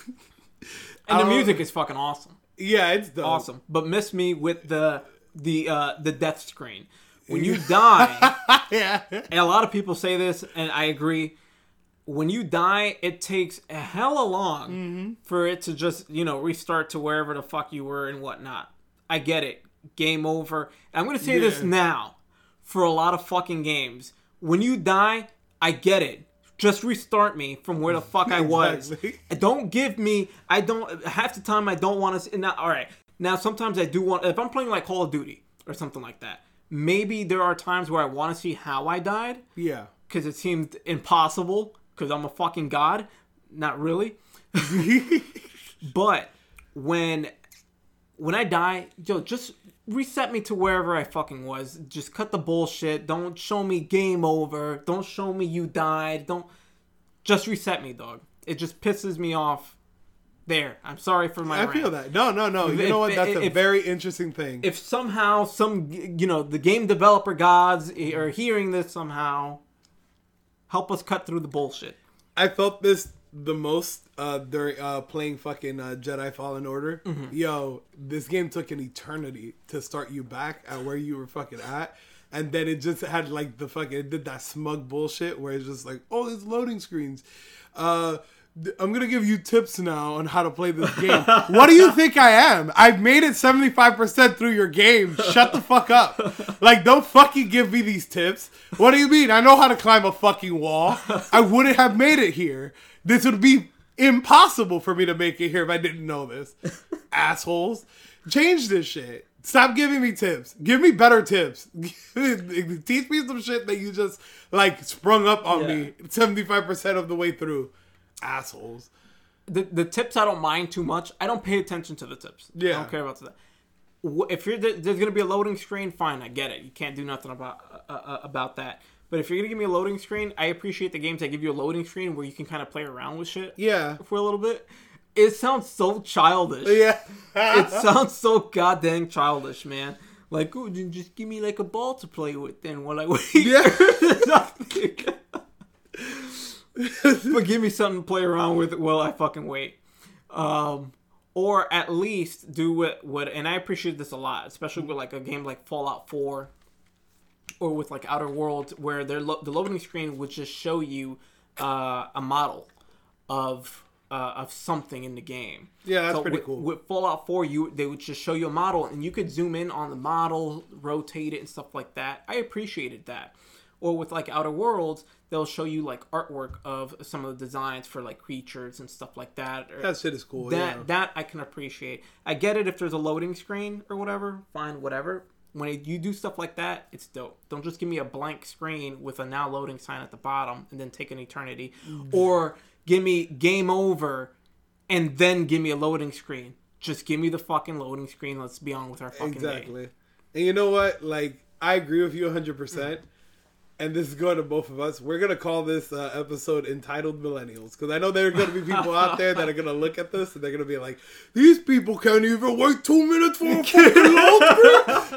And I the don't- music is fucking awesome, yeah, it's dope. awesome. But miss me with the the uh, the death screen when you die. yeah. and a lot of people say this, and I agree. When you die, it takes a hella long Mm-hmm. for it to just, you know, restart to wherever the fuck you were and whatnot. I get it. Game over. I'm going to say this now for a lot of fucking games. When you die, I get it. Just restart me from where the fuck I was. Exactly. Don't give me. I don't. Half the time I don't want to. See now, all right. Now sometimes I do want. If I'm playing like Call of Duty or something like that, maybe there are times where I want to see how I died Yeah. because it seemed impossible because I'm a fucking god. Not really. But when when I die, yo, just reset me to wherever I fucking was. Just cut the bullshit. Don't show me game over. Don't show me you died. Don't just reset me, dog. It just pisses me off. There. I'm sorry for my I rant. feel that. No, no, no. You If- know what? That's a if- very interesting thing. If somehow some you know the game developer gods are hearing this somehow, help us cut through the bullshit. I felt this the most uh during uh playing fucking uh, Jedi Fallen Order. Mm-hmm. Yo, this game took an eternity to start you back at where you were fucking at. And then it just had like the fucking it did that smug bullshit where it's just like, oh, it's loading screens. Uh I'm gonna give you tips now on how to play this game. what do you think I am? I've made it 75% through your game. Shut the fuck up. Like, don't fucking give me these tips. What do you mean? I know how to climb a fucking wall. I wouldn't have made it here. This would be impossible for me to make it here if I didn't know this. Assholes. Change this shit. Stop giving me tips. Give me better tips. Teach me some shit that you just like sprung up on me 75% of the way through. Assholes. the the tips I don't mind too much. I don't pay attention to the tips. Yeah, I don't care about that. If you're there's gonna be a loading screen, fine, I get it. You can't do nothing about uh, uh, about that. But if you're gonna give me a loading screen, I appreciate the games that give you a loading screen where you can kind of play around with shit Yeah. for a little bit. It sounds so childish. Yeah. It sounds so goddamn childish, man. Like, oh, just give me like a ball to play with then while I wait. Yeah. But give me something to play around with while I fucking wait. Um, or at least do what what and I appreciate this a lot, especially with like a game like Fallout 4 or with like Outer Worlds where they're lo- the loading screen would just show you uh, a model of uh, of something in the game. Yeah, that's pretty with, cool. With Fallout 4, you they would just show you a model and you could zoom in on the model, rotate it and stuff like that. I appreciated that. Or with like Outer Worlds, they'll show you like artwork of some of the designs for like creatures and stuff like that. Or That shit is cool. that yeah. that I can appreciate. I get it if there's a loading screen or whatever, fine, whatever. When it, you do stuff like that, it's dope. Don't just give me a blank screen with a now loading sign at the bottom and then take an eternity, Mm. or give me game over and then give me a loading screen. Just give me the fucking loading screen. Let's be on with our fucking day. Exactly. And you know what? Like, I agree with you 100%. And this is going to both of us. We're going to call this uh, episode Entitled Millennials. Because I know there are going to be people out there that are going to look at this and they're going to be like, these people can't even wait two minutes for a fucking load.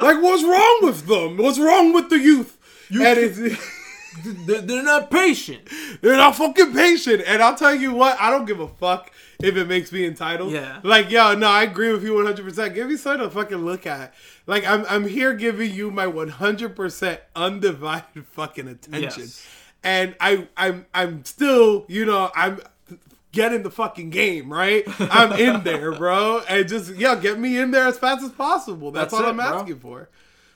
Like, what's wrong with them? What's wrong with the youth? and it's, They're, not patient. they're not fucking patient. And I'll tell you what, I don't give a fuck if it makes me entitled. Yeah. Like, yo, no, I agree with you 100%. Give me something to fucking look at. Like, I'm, I'm here giving you my 100% undivided fucking attention. Yes. And I, I'm, I'm still, you know, I'm getting the fucking game, right? I'm in there, bro. And just, yeah, get me in there as fast as possible. That's, That's all it, I'm bro. asking for.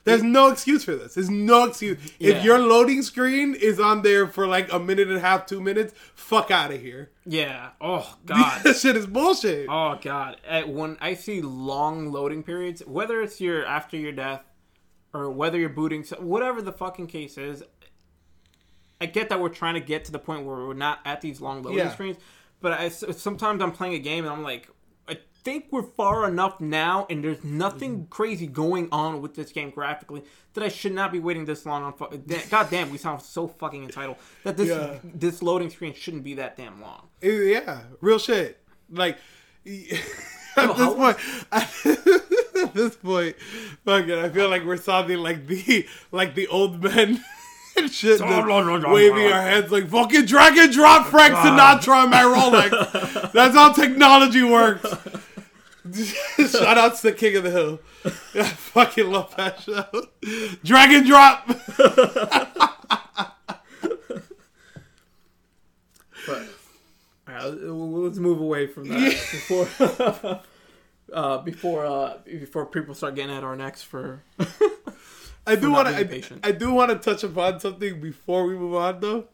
There's no excuse for this. There's no excuse. Yeah. If your loading screen is on there for like a minute and a half, two minutes, fuck out of here. Yeah. Oh God. That shit is bullshit. Oh god, Uh, when I see long loading periods, whether it's your after your death or whether you're booting, whatever the fucking case is, I get that we're trying to get to the point where we're not at these long loading Yeah. screens. But I, sometimes I'm playing a game and I'm like, think we're far enough now, and there's nothing Mm-hmm. crazy going on with this game graphically that I should not be waiting this long on. Fu- God damn, we sound so fucking entitled that this Yeah. this loading screen shouldn't be that damn long. Yeah, real shit. Like at this point, at this point, fucking, I feel like we're sounding like the like the old men. and Shit, waving our hands like fucking drag and drop Frank Sinatra on my Rolex. That's how technology works. Shout out to the King of the Hill. I fucking love that show. Drag and drop. But all right, let's move away from that before uh, before uh, before people start getting at our necks for. I do want to. I. I do want to touch upon something before we move on, though.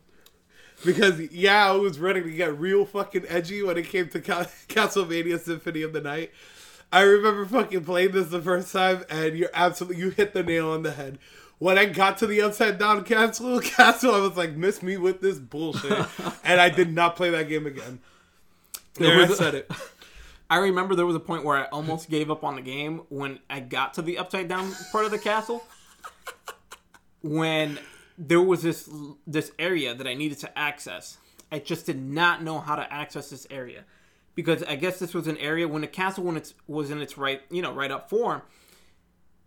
Because yeah, I was ready to get real fucking edgy when it came to Ca- Castlevania Symphony of the Night. I remember fucking playing this the first time, and you're absolutely you hit the nail on the head. When I got to the upside down castle, castle, I was like, "Miss me with this bullshit," and I did not play that game again. There There, I said it. I remember there was a point where I almost gave up on the game when I got to the upside down part of the castle. When there was this this area that I needed to access, I just did not know how to access this area because I guess this was an area when the castle when it's was in its right you know right up form.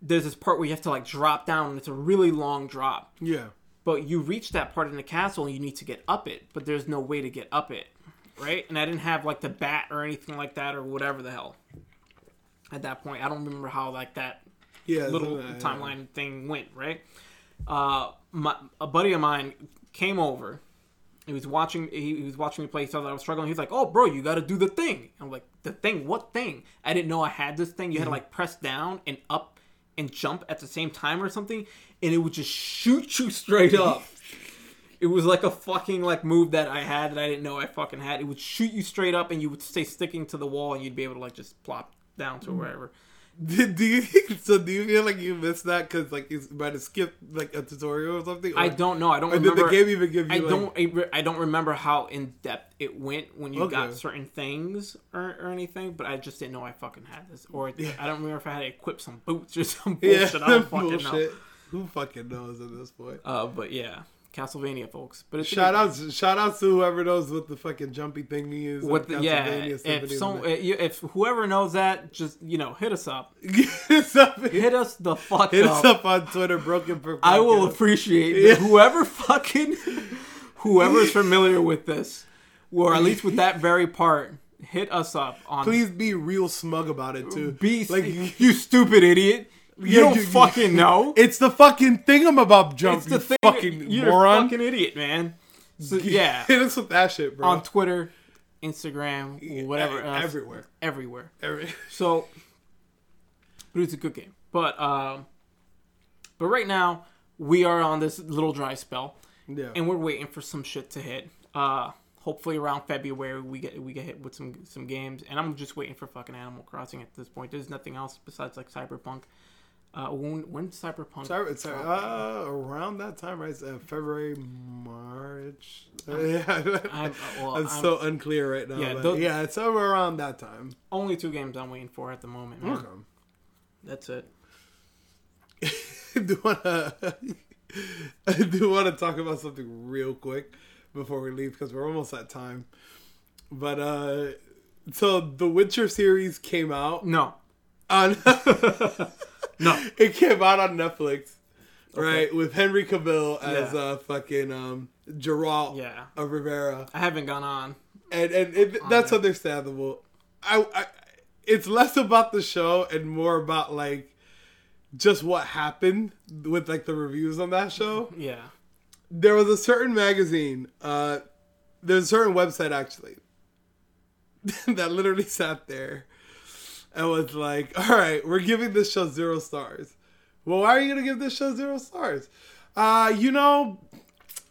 There's this part where you have to like drop down, and it's a really long drop. Yeah. But you reach that part in the castle, and you need to get up it, but there's no way to get up it, right? And I didn't have like the bat or anything like that or whatever the hell. At that point, I don't remember how like that Yeah. little timeline thing went, right? Uh, my a buddy of mine came over. He was watching. He, he was watching me play. He saw that I was struggling. He's like, "Oh, bro, you got to do the thing." I'm like, "The thing? What thing?" I didn't know I had this thing. You had to like press down and up and jump at the same time or something, and it would just shoot you straight up. It was like a fucking like move that I had that I didn't know I fucking had. It would shoot you straight up, and you would stay sticking to the wall, and you'd be able to like just plop down to wherever. Do, do you so? Do you feel like you missed that because like you might have skipped like a tutorial or something? Or, I don't know. I don't Or did remember. the game even give you? I like, don't. I don't remember how in depth it went when you Okay. got certain things or, or anything. But I just didn't know I fucking had this, or I don't remember if I had to equip some boots or some Yeah. I don't fucking know. bullshit. Who fucking knows at this point? Uh, but yeah, Castlevania, folks. But it's Shout outs, shout outs to whoever knows what the fucking jumpy thing is. What the, yeah, if some, if whoever knows that, just you know, hit us up. Hit us up, Hit us the fuck hit up. us up on Twitter, Broken per I will appreciate Yeah. whoever fucking whoever is familiar with this, or at least with that very part. Hit us up on Please be real smug about it too. Be like you stupid idiot. You don't you- fucking know. it's the fucking thingamabob jump. It's the thing. fucking you're moron. a fucking idiot, man. So, yeah, hit us with that shit, bro. on Twitter, Instagram, whatever, else, everywhere. everywhere. Every- So, but it's a good game. But um, but right now we are on this little dry spell, Yeah. and we're waiting for some shit to hit. Uh, hopefully around February we get we get hit with some some games, and I'm just waiting for fucking Animal Crossing at this point. There's nothing else besides like Cyberpunk. Uh, when when Cyberpunk? Sorry, it's uh, around that time, right? Uh, February, March. Uh, yeah, I'm, uh, well, I'm I'm- so unclear right now. Yeah, those- yeah, it's somewhere around that time. only two games I'm waiting for at the moment. man. Okay. That's it. I do wanna, I do want to talk about something real quick before we leave because we're almost at time. But uh, so the Witcher series came out No, on. No. it came out on Netflix, right? With Henry Cavill as Yeah. uh fucking um Geralt Yeah, of Rivera. I haven't gone on. and and it, that's understandable. I, I it's less about the show and more about like just what happened with like the reviews on that show. Yeah, There was a certain magazine, uh there's a certain website actually that literally sat there and was like, "All right, we're giving this show zero stars." Well, why are you gonna give this show zero stars? Uh, you know,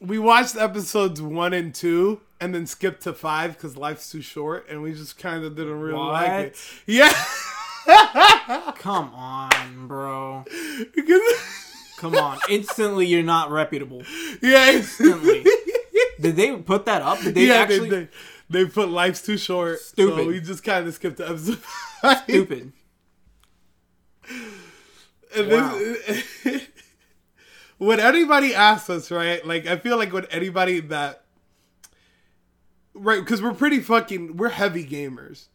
we watched episodes one and two and then skipped to five because life's too short and we just kind of didn't really like it. Yeah. come on, bro. Because- Come on. Instantly, you're not reputable. yeah. Instantly. Did they put that up? Did they yeah, actually? they, they, they put life's too short. Stupid. So we just kind of skipped to episode. Stupid. And Wow. this, when anybody asks us, right? Like, I feel like when anybody that, right? Because we're pretty fucking, we're heavy gamers,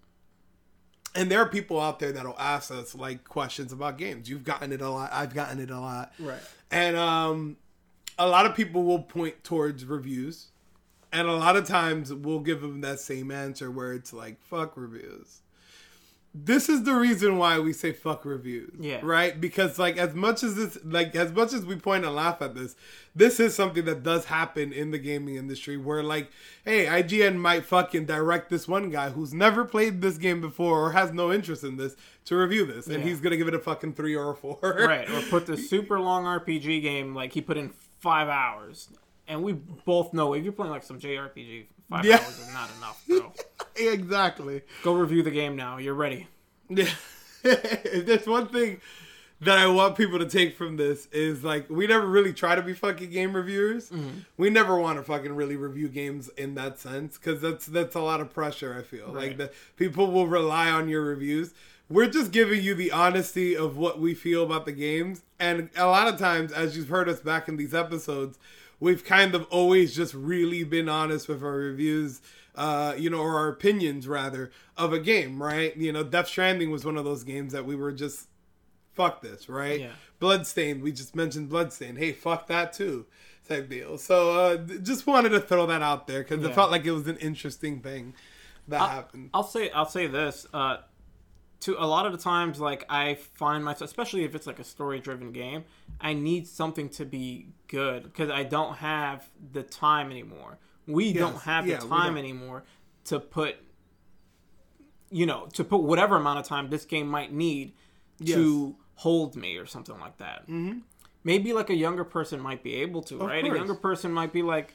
and there are people out there that'll ask us like questions about games. You've gotten it a lot. I've gotten it a lot. Right. And um, a lot of people will point towards reviews, and a lot of times we'll give them that same answer where it's like, "Fuck reviews." This is the reason why we say fuck reviews. Yeah. Right? Because like as much as this like as much as we point and laugh at this, this is something that does happen in the gaming industry where like, hey, IGN might fucking direct this one guy who's never played this game before or has no interest in this to review this. And Yeah. he's gonna give it a fucking three or a four. Right. Or put the super long RPG game like he put in five hours, and we both know if you're playing like some JRPG, five Yeah. hours is not enough, bro. exactly. Go review the game now. You're ready. Yeah. if there's one thing that I want people to take from this is like we never really try to be fucking game reviewers. Mm-hmm. We never want to fucking really review games in that sense because that's that's a lot of pressure. I feel like Right. the people will rely on your reviews. We're just giving you the honesty of what we feel about the games, and a lot of times, as you've heard us back in these episodes, we've kind of always just really been honest with our reviews uh, you know, or our opinions rather of a game, right? You know, Death Stranding was one of those games that we were just fuck this, right? Yeah. Bloodstained, we just mentioned Bloodstained. Hey, fuck that too, type deal. So uh, just wanted to throw that out there because Yeah. it felt like it was an interesting thing that happened. I'll say I'll say this. Uh, to a lot of the times, like I find myself, especially if it's like a story-driven game, I need something to be good because I don't have the time anymore. We don't have the Yeah, we time anymore to put, you know, to put whatever amount of time this game might need to hold me or something like that. Mm-hmm. Maybe like a younger person might be able to, right? course. A younger person might be like,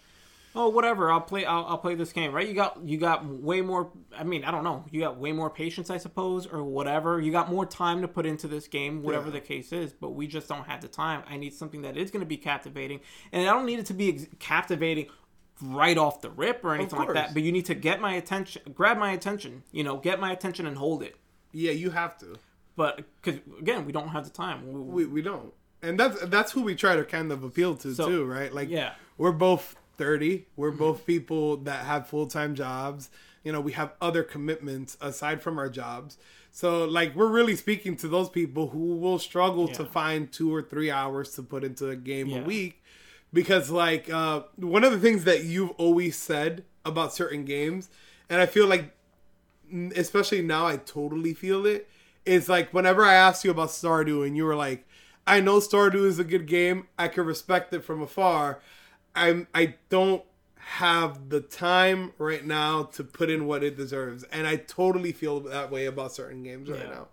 oh whatever i'll play I'll, I'll play this game right you got you got way more i mean i don't know you got way more patience i suppose or whatever you got more time to put into this game whatever Yeah. the case is but we just don't have the time i need something that is going to be captivating and i don't need it to be ex- captivating right off the rip or anything like that but you need to get my attention grab my attention you know get my attention and hold it Yeah, you have to. but because again we don't have the time we, We we don't, and that's that's who we try to kind of appeal to So, too, right? Like, yeah. we're both thirty. We're both people that have full time jobs. You know, we have other commitments aside from our jobs. So, like, we're really speaking to those people who will struggle to find two or three hours to put into a game a week. Because, like, uh, one of the things that you've always said about certain games, and I feel like especially now I totally feel it. Is like whenever I asked you about Stardew and you were like, I know Stardew is a good game. I can respect it from afar. I'm I don't have the time right now to put in what it deserves. And I totally feel that way about certain games right Yeah. now.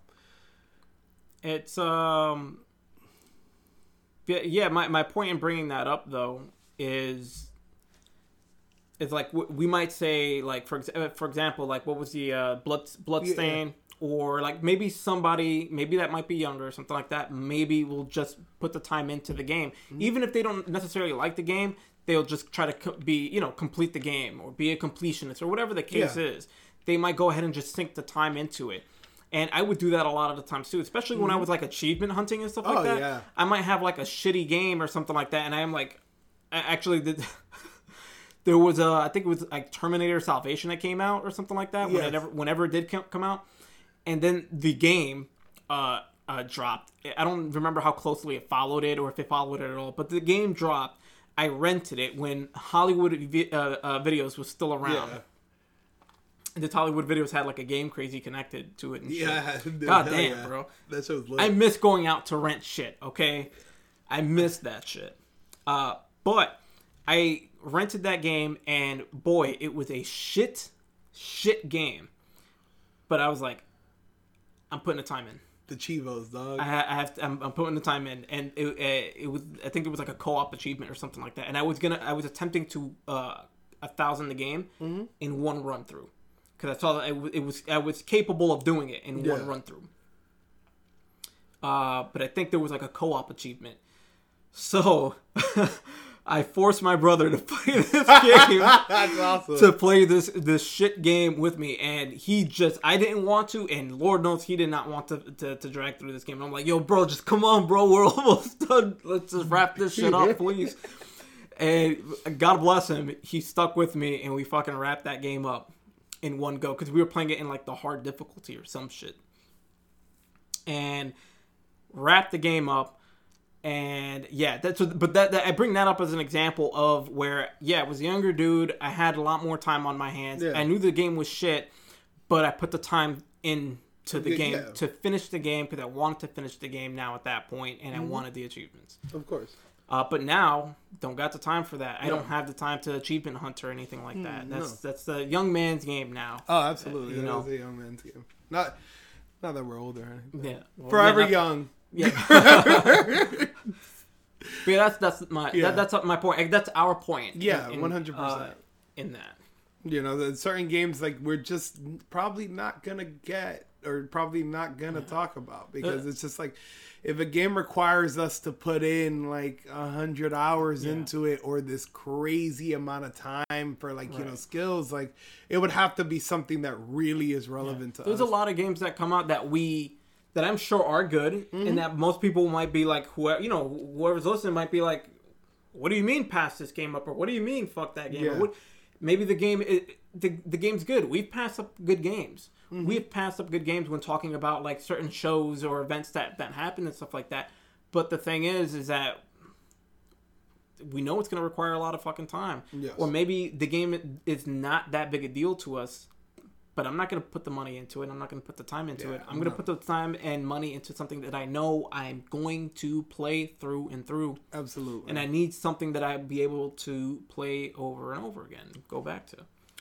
It's um yeah, yeah my, my point in bringing that up though is it's like we might say like for ex- uh, for example like what was the uh blood bloodstain or like maybe somebody maybe that might be younger or something like that maybe will just put the time into the game even if they don't necessarily like the game they'll just try to be you know complete the game or be a completionist or whatever the case Yeah. is they might go ahead and just sink the time into it and I would do that a lot of the times too, especially when I was like achievement hunting and stuff like Mm-hmm. Oh, that. yeah. I might have like a shitty game or something like that, and I'm like, I actually did. there was a, I think it was like Terminator Salvation that came out or something like that. When Yes. it ever, whenever it did come, come out, and then the game uh, uh, dropped. I don't remember how closely it followed it or if it followed it at all, but the game dropped. I rented it when Hollywood vi- uh, uh, Videos was still around. Yeah. And the Hollywood Videos had like a game crazy connected to it. And shit. Yeah. dude, God damn, yeah. bro. That show's lit. I miss going out to rent shit, okay? I miss that shit. Uh, but I rented that game, and boy, it was a shit, shit game. But I was like, I'm putting the time in. The cheevos, dog. I, ha- I have to, I'm, I'm putting the time in, and it, uh, it was I think it was like a co-op achievement or something like that. And I was gonna I was attempting to uh, a thousand the game in one run through because I saw that it, it was I was capable of doing it in one run through. Uh, but I think there was like a co-op achievement, so I forced my brother to play this game That's awesome. to play this this shit game with me, and he just I didn't want to, and Lord knows he did not want to to, to drag through this game. And I'm like, yo, bro, just come on, bro, we're almost done. Let's just wrap this shit up, please. And God bless him, he stuck with me, and we fucking wrapped that game up in one go because we were playing it in like the hard difficulty or some shit, and wrapped the game up. And yeah, that's what, but that, that I bring that up as an example of where yeah, I was a younger dude. I had a lot more time on my hands. Yeah. I knew the game was shit, but I put the time in to the Yeah, game yeah. to finish the game because I wanted to finish the game now at that point, and Mm-hmm. I wanted the achievements. of course. Uh, but now, don't got the time for that. I No. don't have the time to achievement hunt or anything like that. That's no. that's the young man's game now. Oh, absolutely. You That know. a young man's game. Not, not that we're older. yeah, Well, Forever young. Yeah. But yeah, that's that's my Yeah. that, that's my point. That's our point. Yeah, in- in, 100%. uh, in that. You know, there's certain games like we're just probably not gonna get or probably not gonna talk about because Uh, it's just like if a game requires us to put in like a hundred hours Yeah. into it or this crazy amount of time for like you know skills, like it would have to be something that really is relevant to us. There's us. a lot of games that come out that we that I'm sure are good, and mm-hmm. that most people might be like, whoever you know, whoever's listening might be like, "What do you mean pass this game up?" or "What do you mean fuck that game?" Yeah. what, maybe the game it, the the game's good. We've passed up good games. Mm-hmm. We've passed up good games when talking about like certain shows or events that that happen and stuff like that. But the thing is, is that we know it's going to require a lot of fucking time. Yes. Or maybe the game is not that big a deal to us, but I'm not going to put the money into it. I'm not going to put the time into Yeah, it. I'm going to put the time and money into something that I know I'm going to play through and through. Absolutely. And I need something that I'd be able to play over and over again, go back to.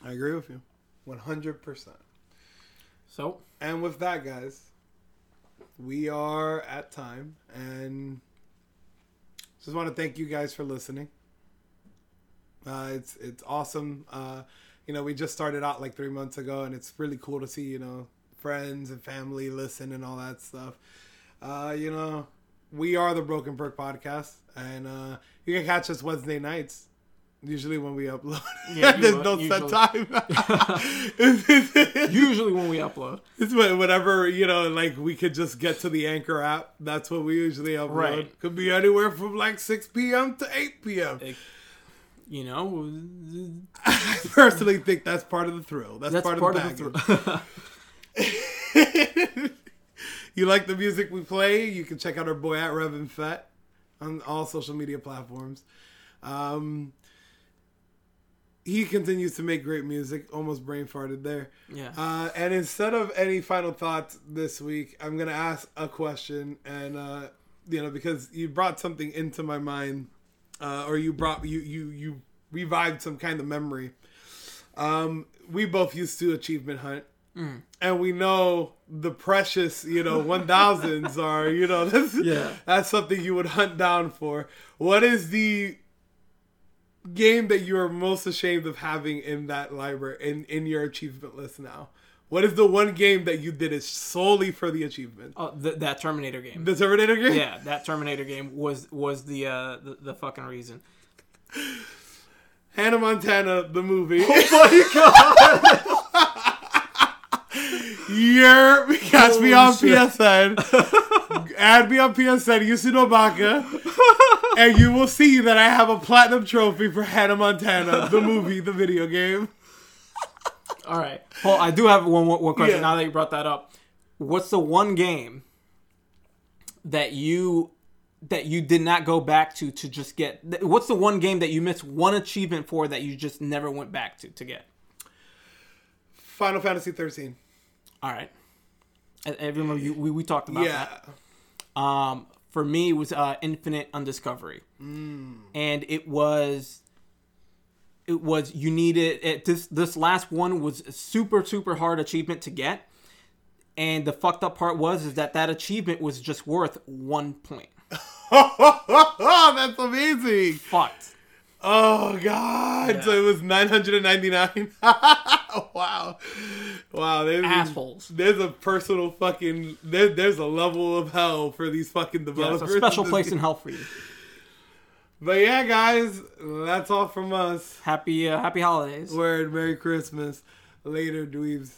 I agree with you. One hundred percent. So, And with that, guys, we are at time, and just want to thank you guys for listening. Uh, it's it's awesome. Uh, you know, we just started out like three months ago, and it's really cool to see you know friends and family listen and all that stuff. Uh, you know, we are the Broken Perk Podcast, and uh, you can catch us Wednesday nights. Usually when we upload, Yeah, there's no usually. set time. usually when we upload, It's what- whatever you know, like we could just get to the Anchor app. That's what we usually upload. Right. Could be anywhere from like six p.m. to eight p.m. it- you know, I personally think that's part of the thrill. That's, that's part, part, of of the the thrill. you like the music we play? You can check out our boy at Revan Fett on all social media platforms. Um, he continues to make great music. Almost brain farted there. yeah. Uh, and instead of any final thoughts this week, I'm gonna ask a question, and uh, you know because you brought something into my mind, uh, or you brought you you you revived some kind of memory. Um, we both used to achievement hunt, and we know the precious you know one thousands are you know that's Yeah. that's something you would hunt down for. What is the game that you are most ashamed of having in that library in in your achievement list now? What is the one game that you did it solely for the achievement? Oh, th- that Terminator game. The Terminator game? yeah, that Terminator game was was the uh the, the fucking reason. Hannah Montana, the movie. Oh my god! You're catch me on shit. PSN. Add me on PSN, Yusuno Baka, and you will see that I have a platinum trophy for Hannah Montana, the movie, the video game. All right, Paul. I do have one one question. Yeah. Now that you brought that up, what's the one game that you that you did not go back to to just get? What's the one game that you missed one achievement for that you just never went back to to get? Final Fantasy 13. All right, remember you, we we talked about Yeah. that. Um, for me, it was uh, Infinite Undiscovery, and it was it was you needed it, this this last one was a super super hard achievement to get, and the fucked up part was is that that achievement was just worth one point. That's amazing. Fucked. Oh god! So it was nine hundred and ninety nine. wow, wow. There's Assholes. there's a personal fucking there, there's a level of hell for these fucking Yeah, developers. a special place in hell for you. But yeah, guys, that's all from us. Happy uh, happy holidays. Word, Merry Christmas. Later, dweebs.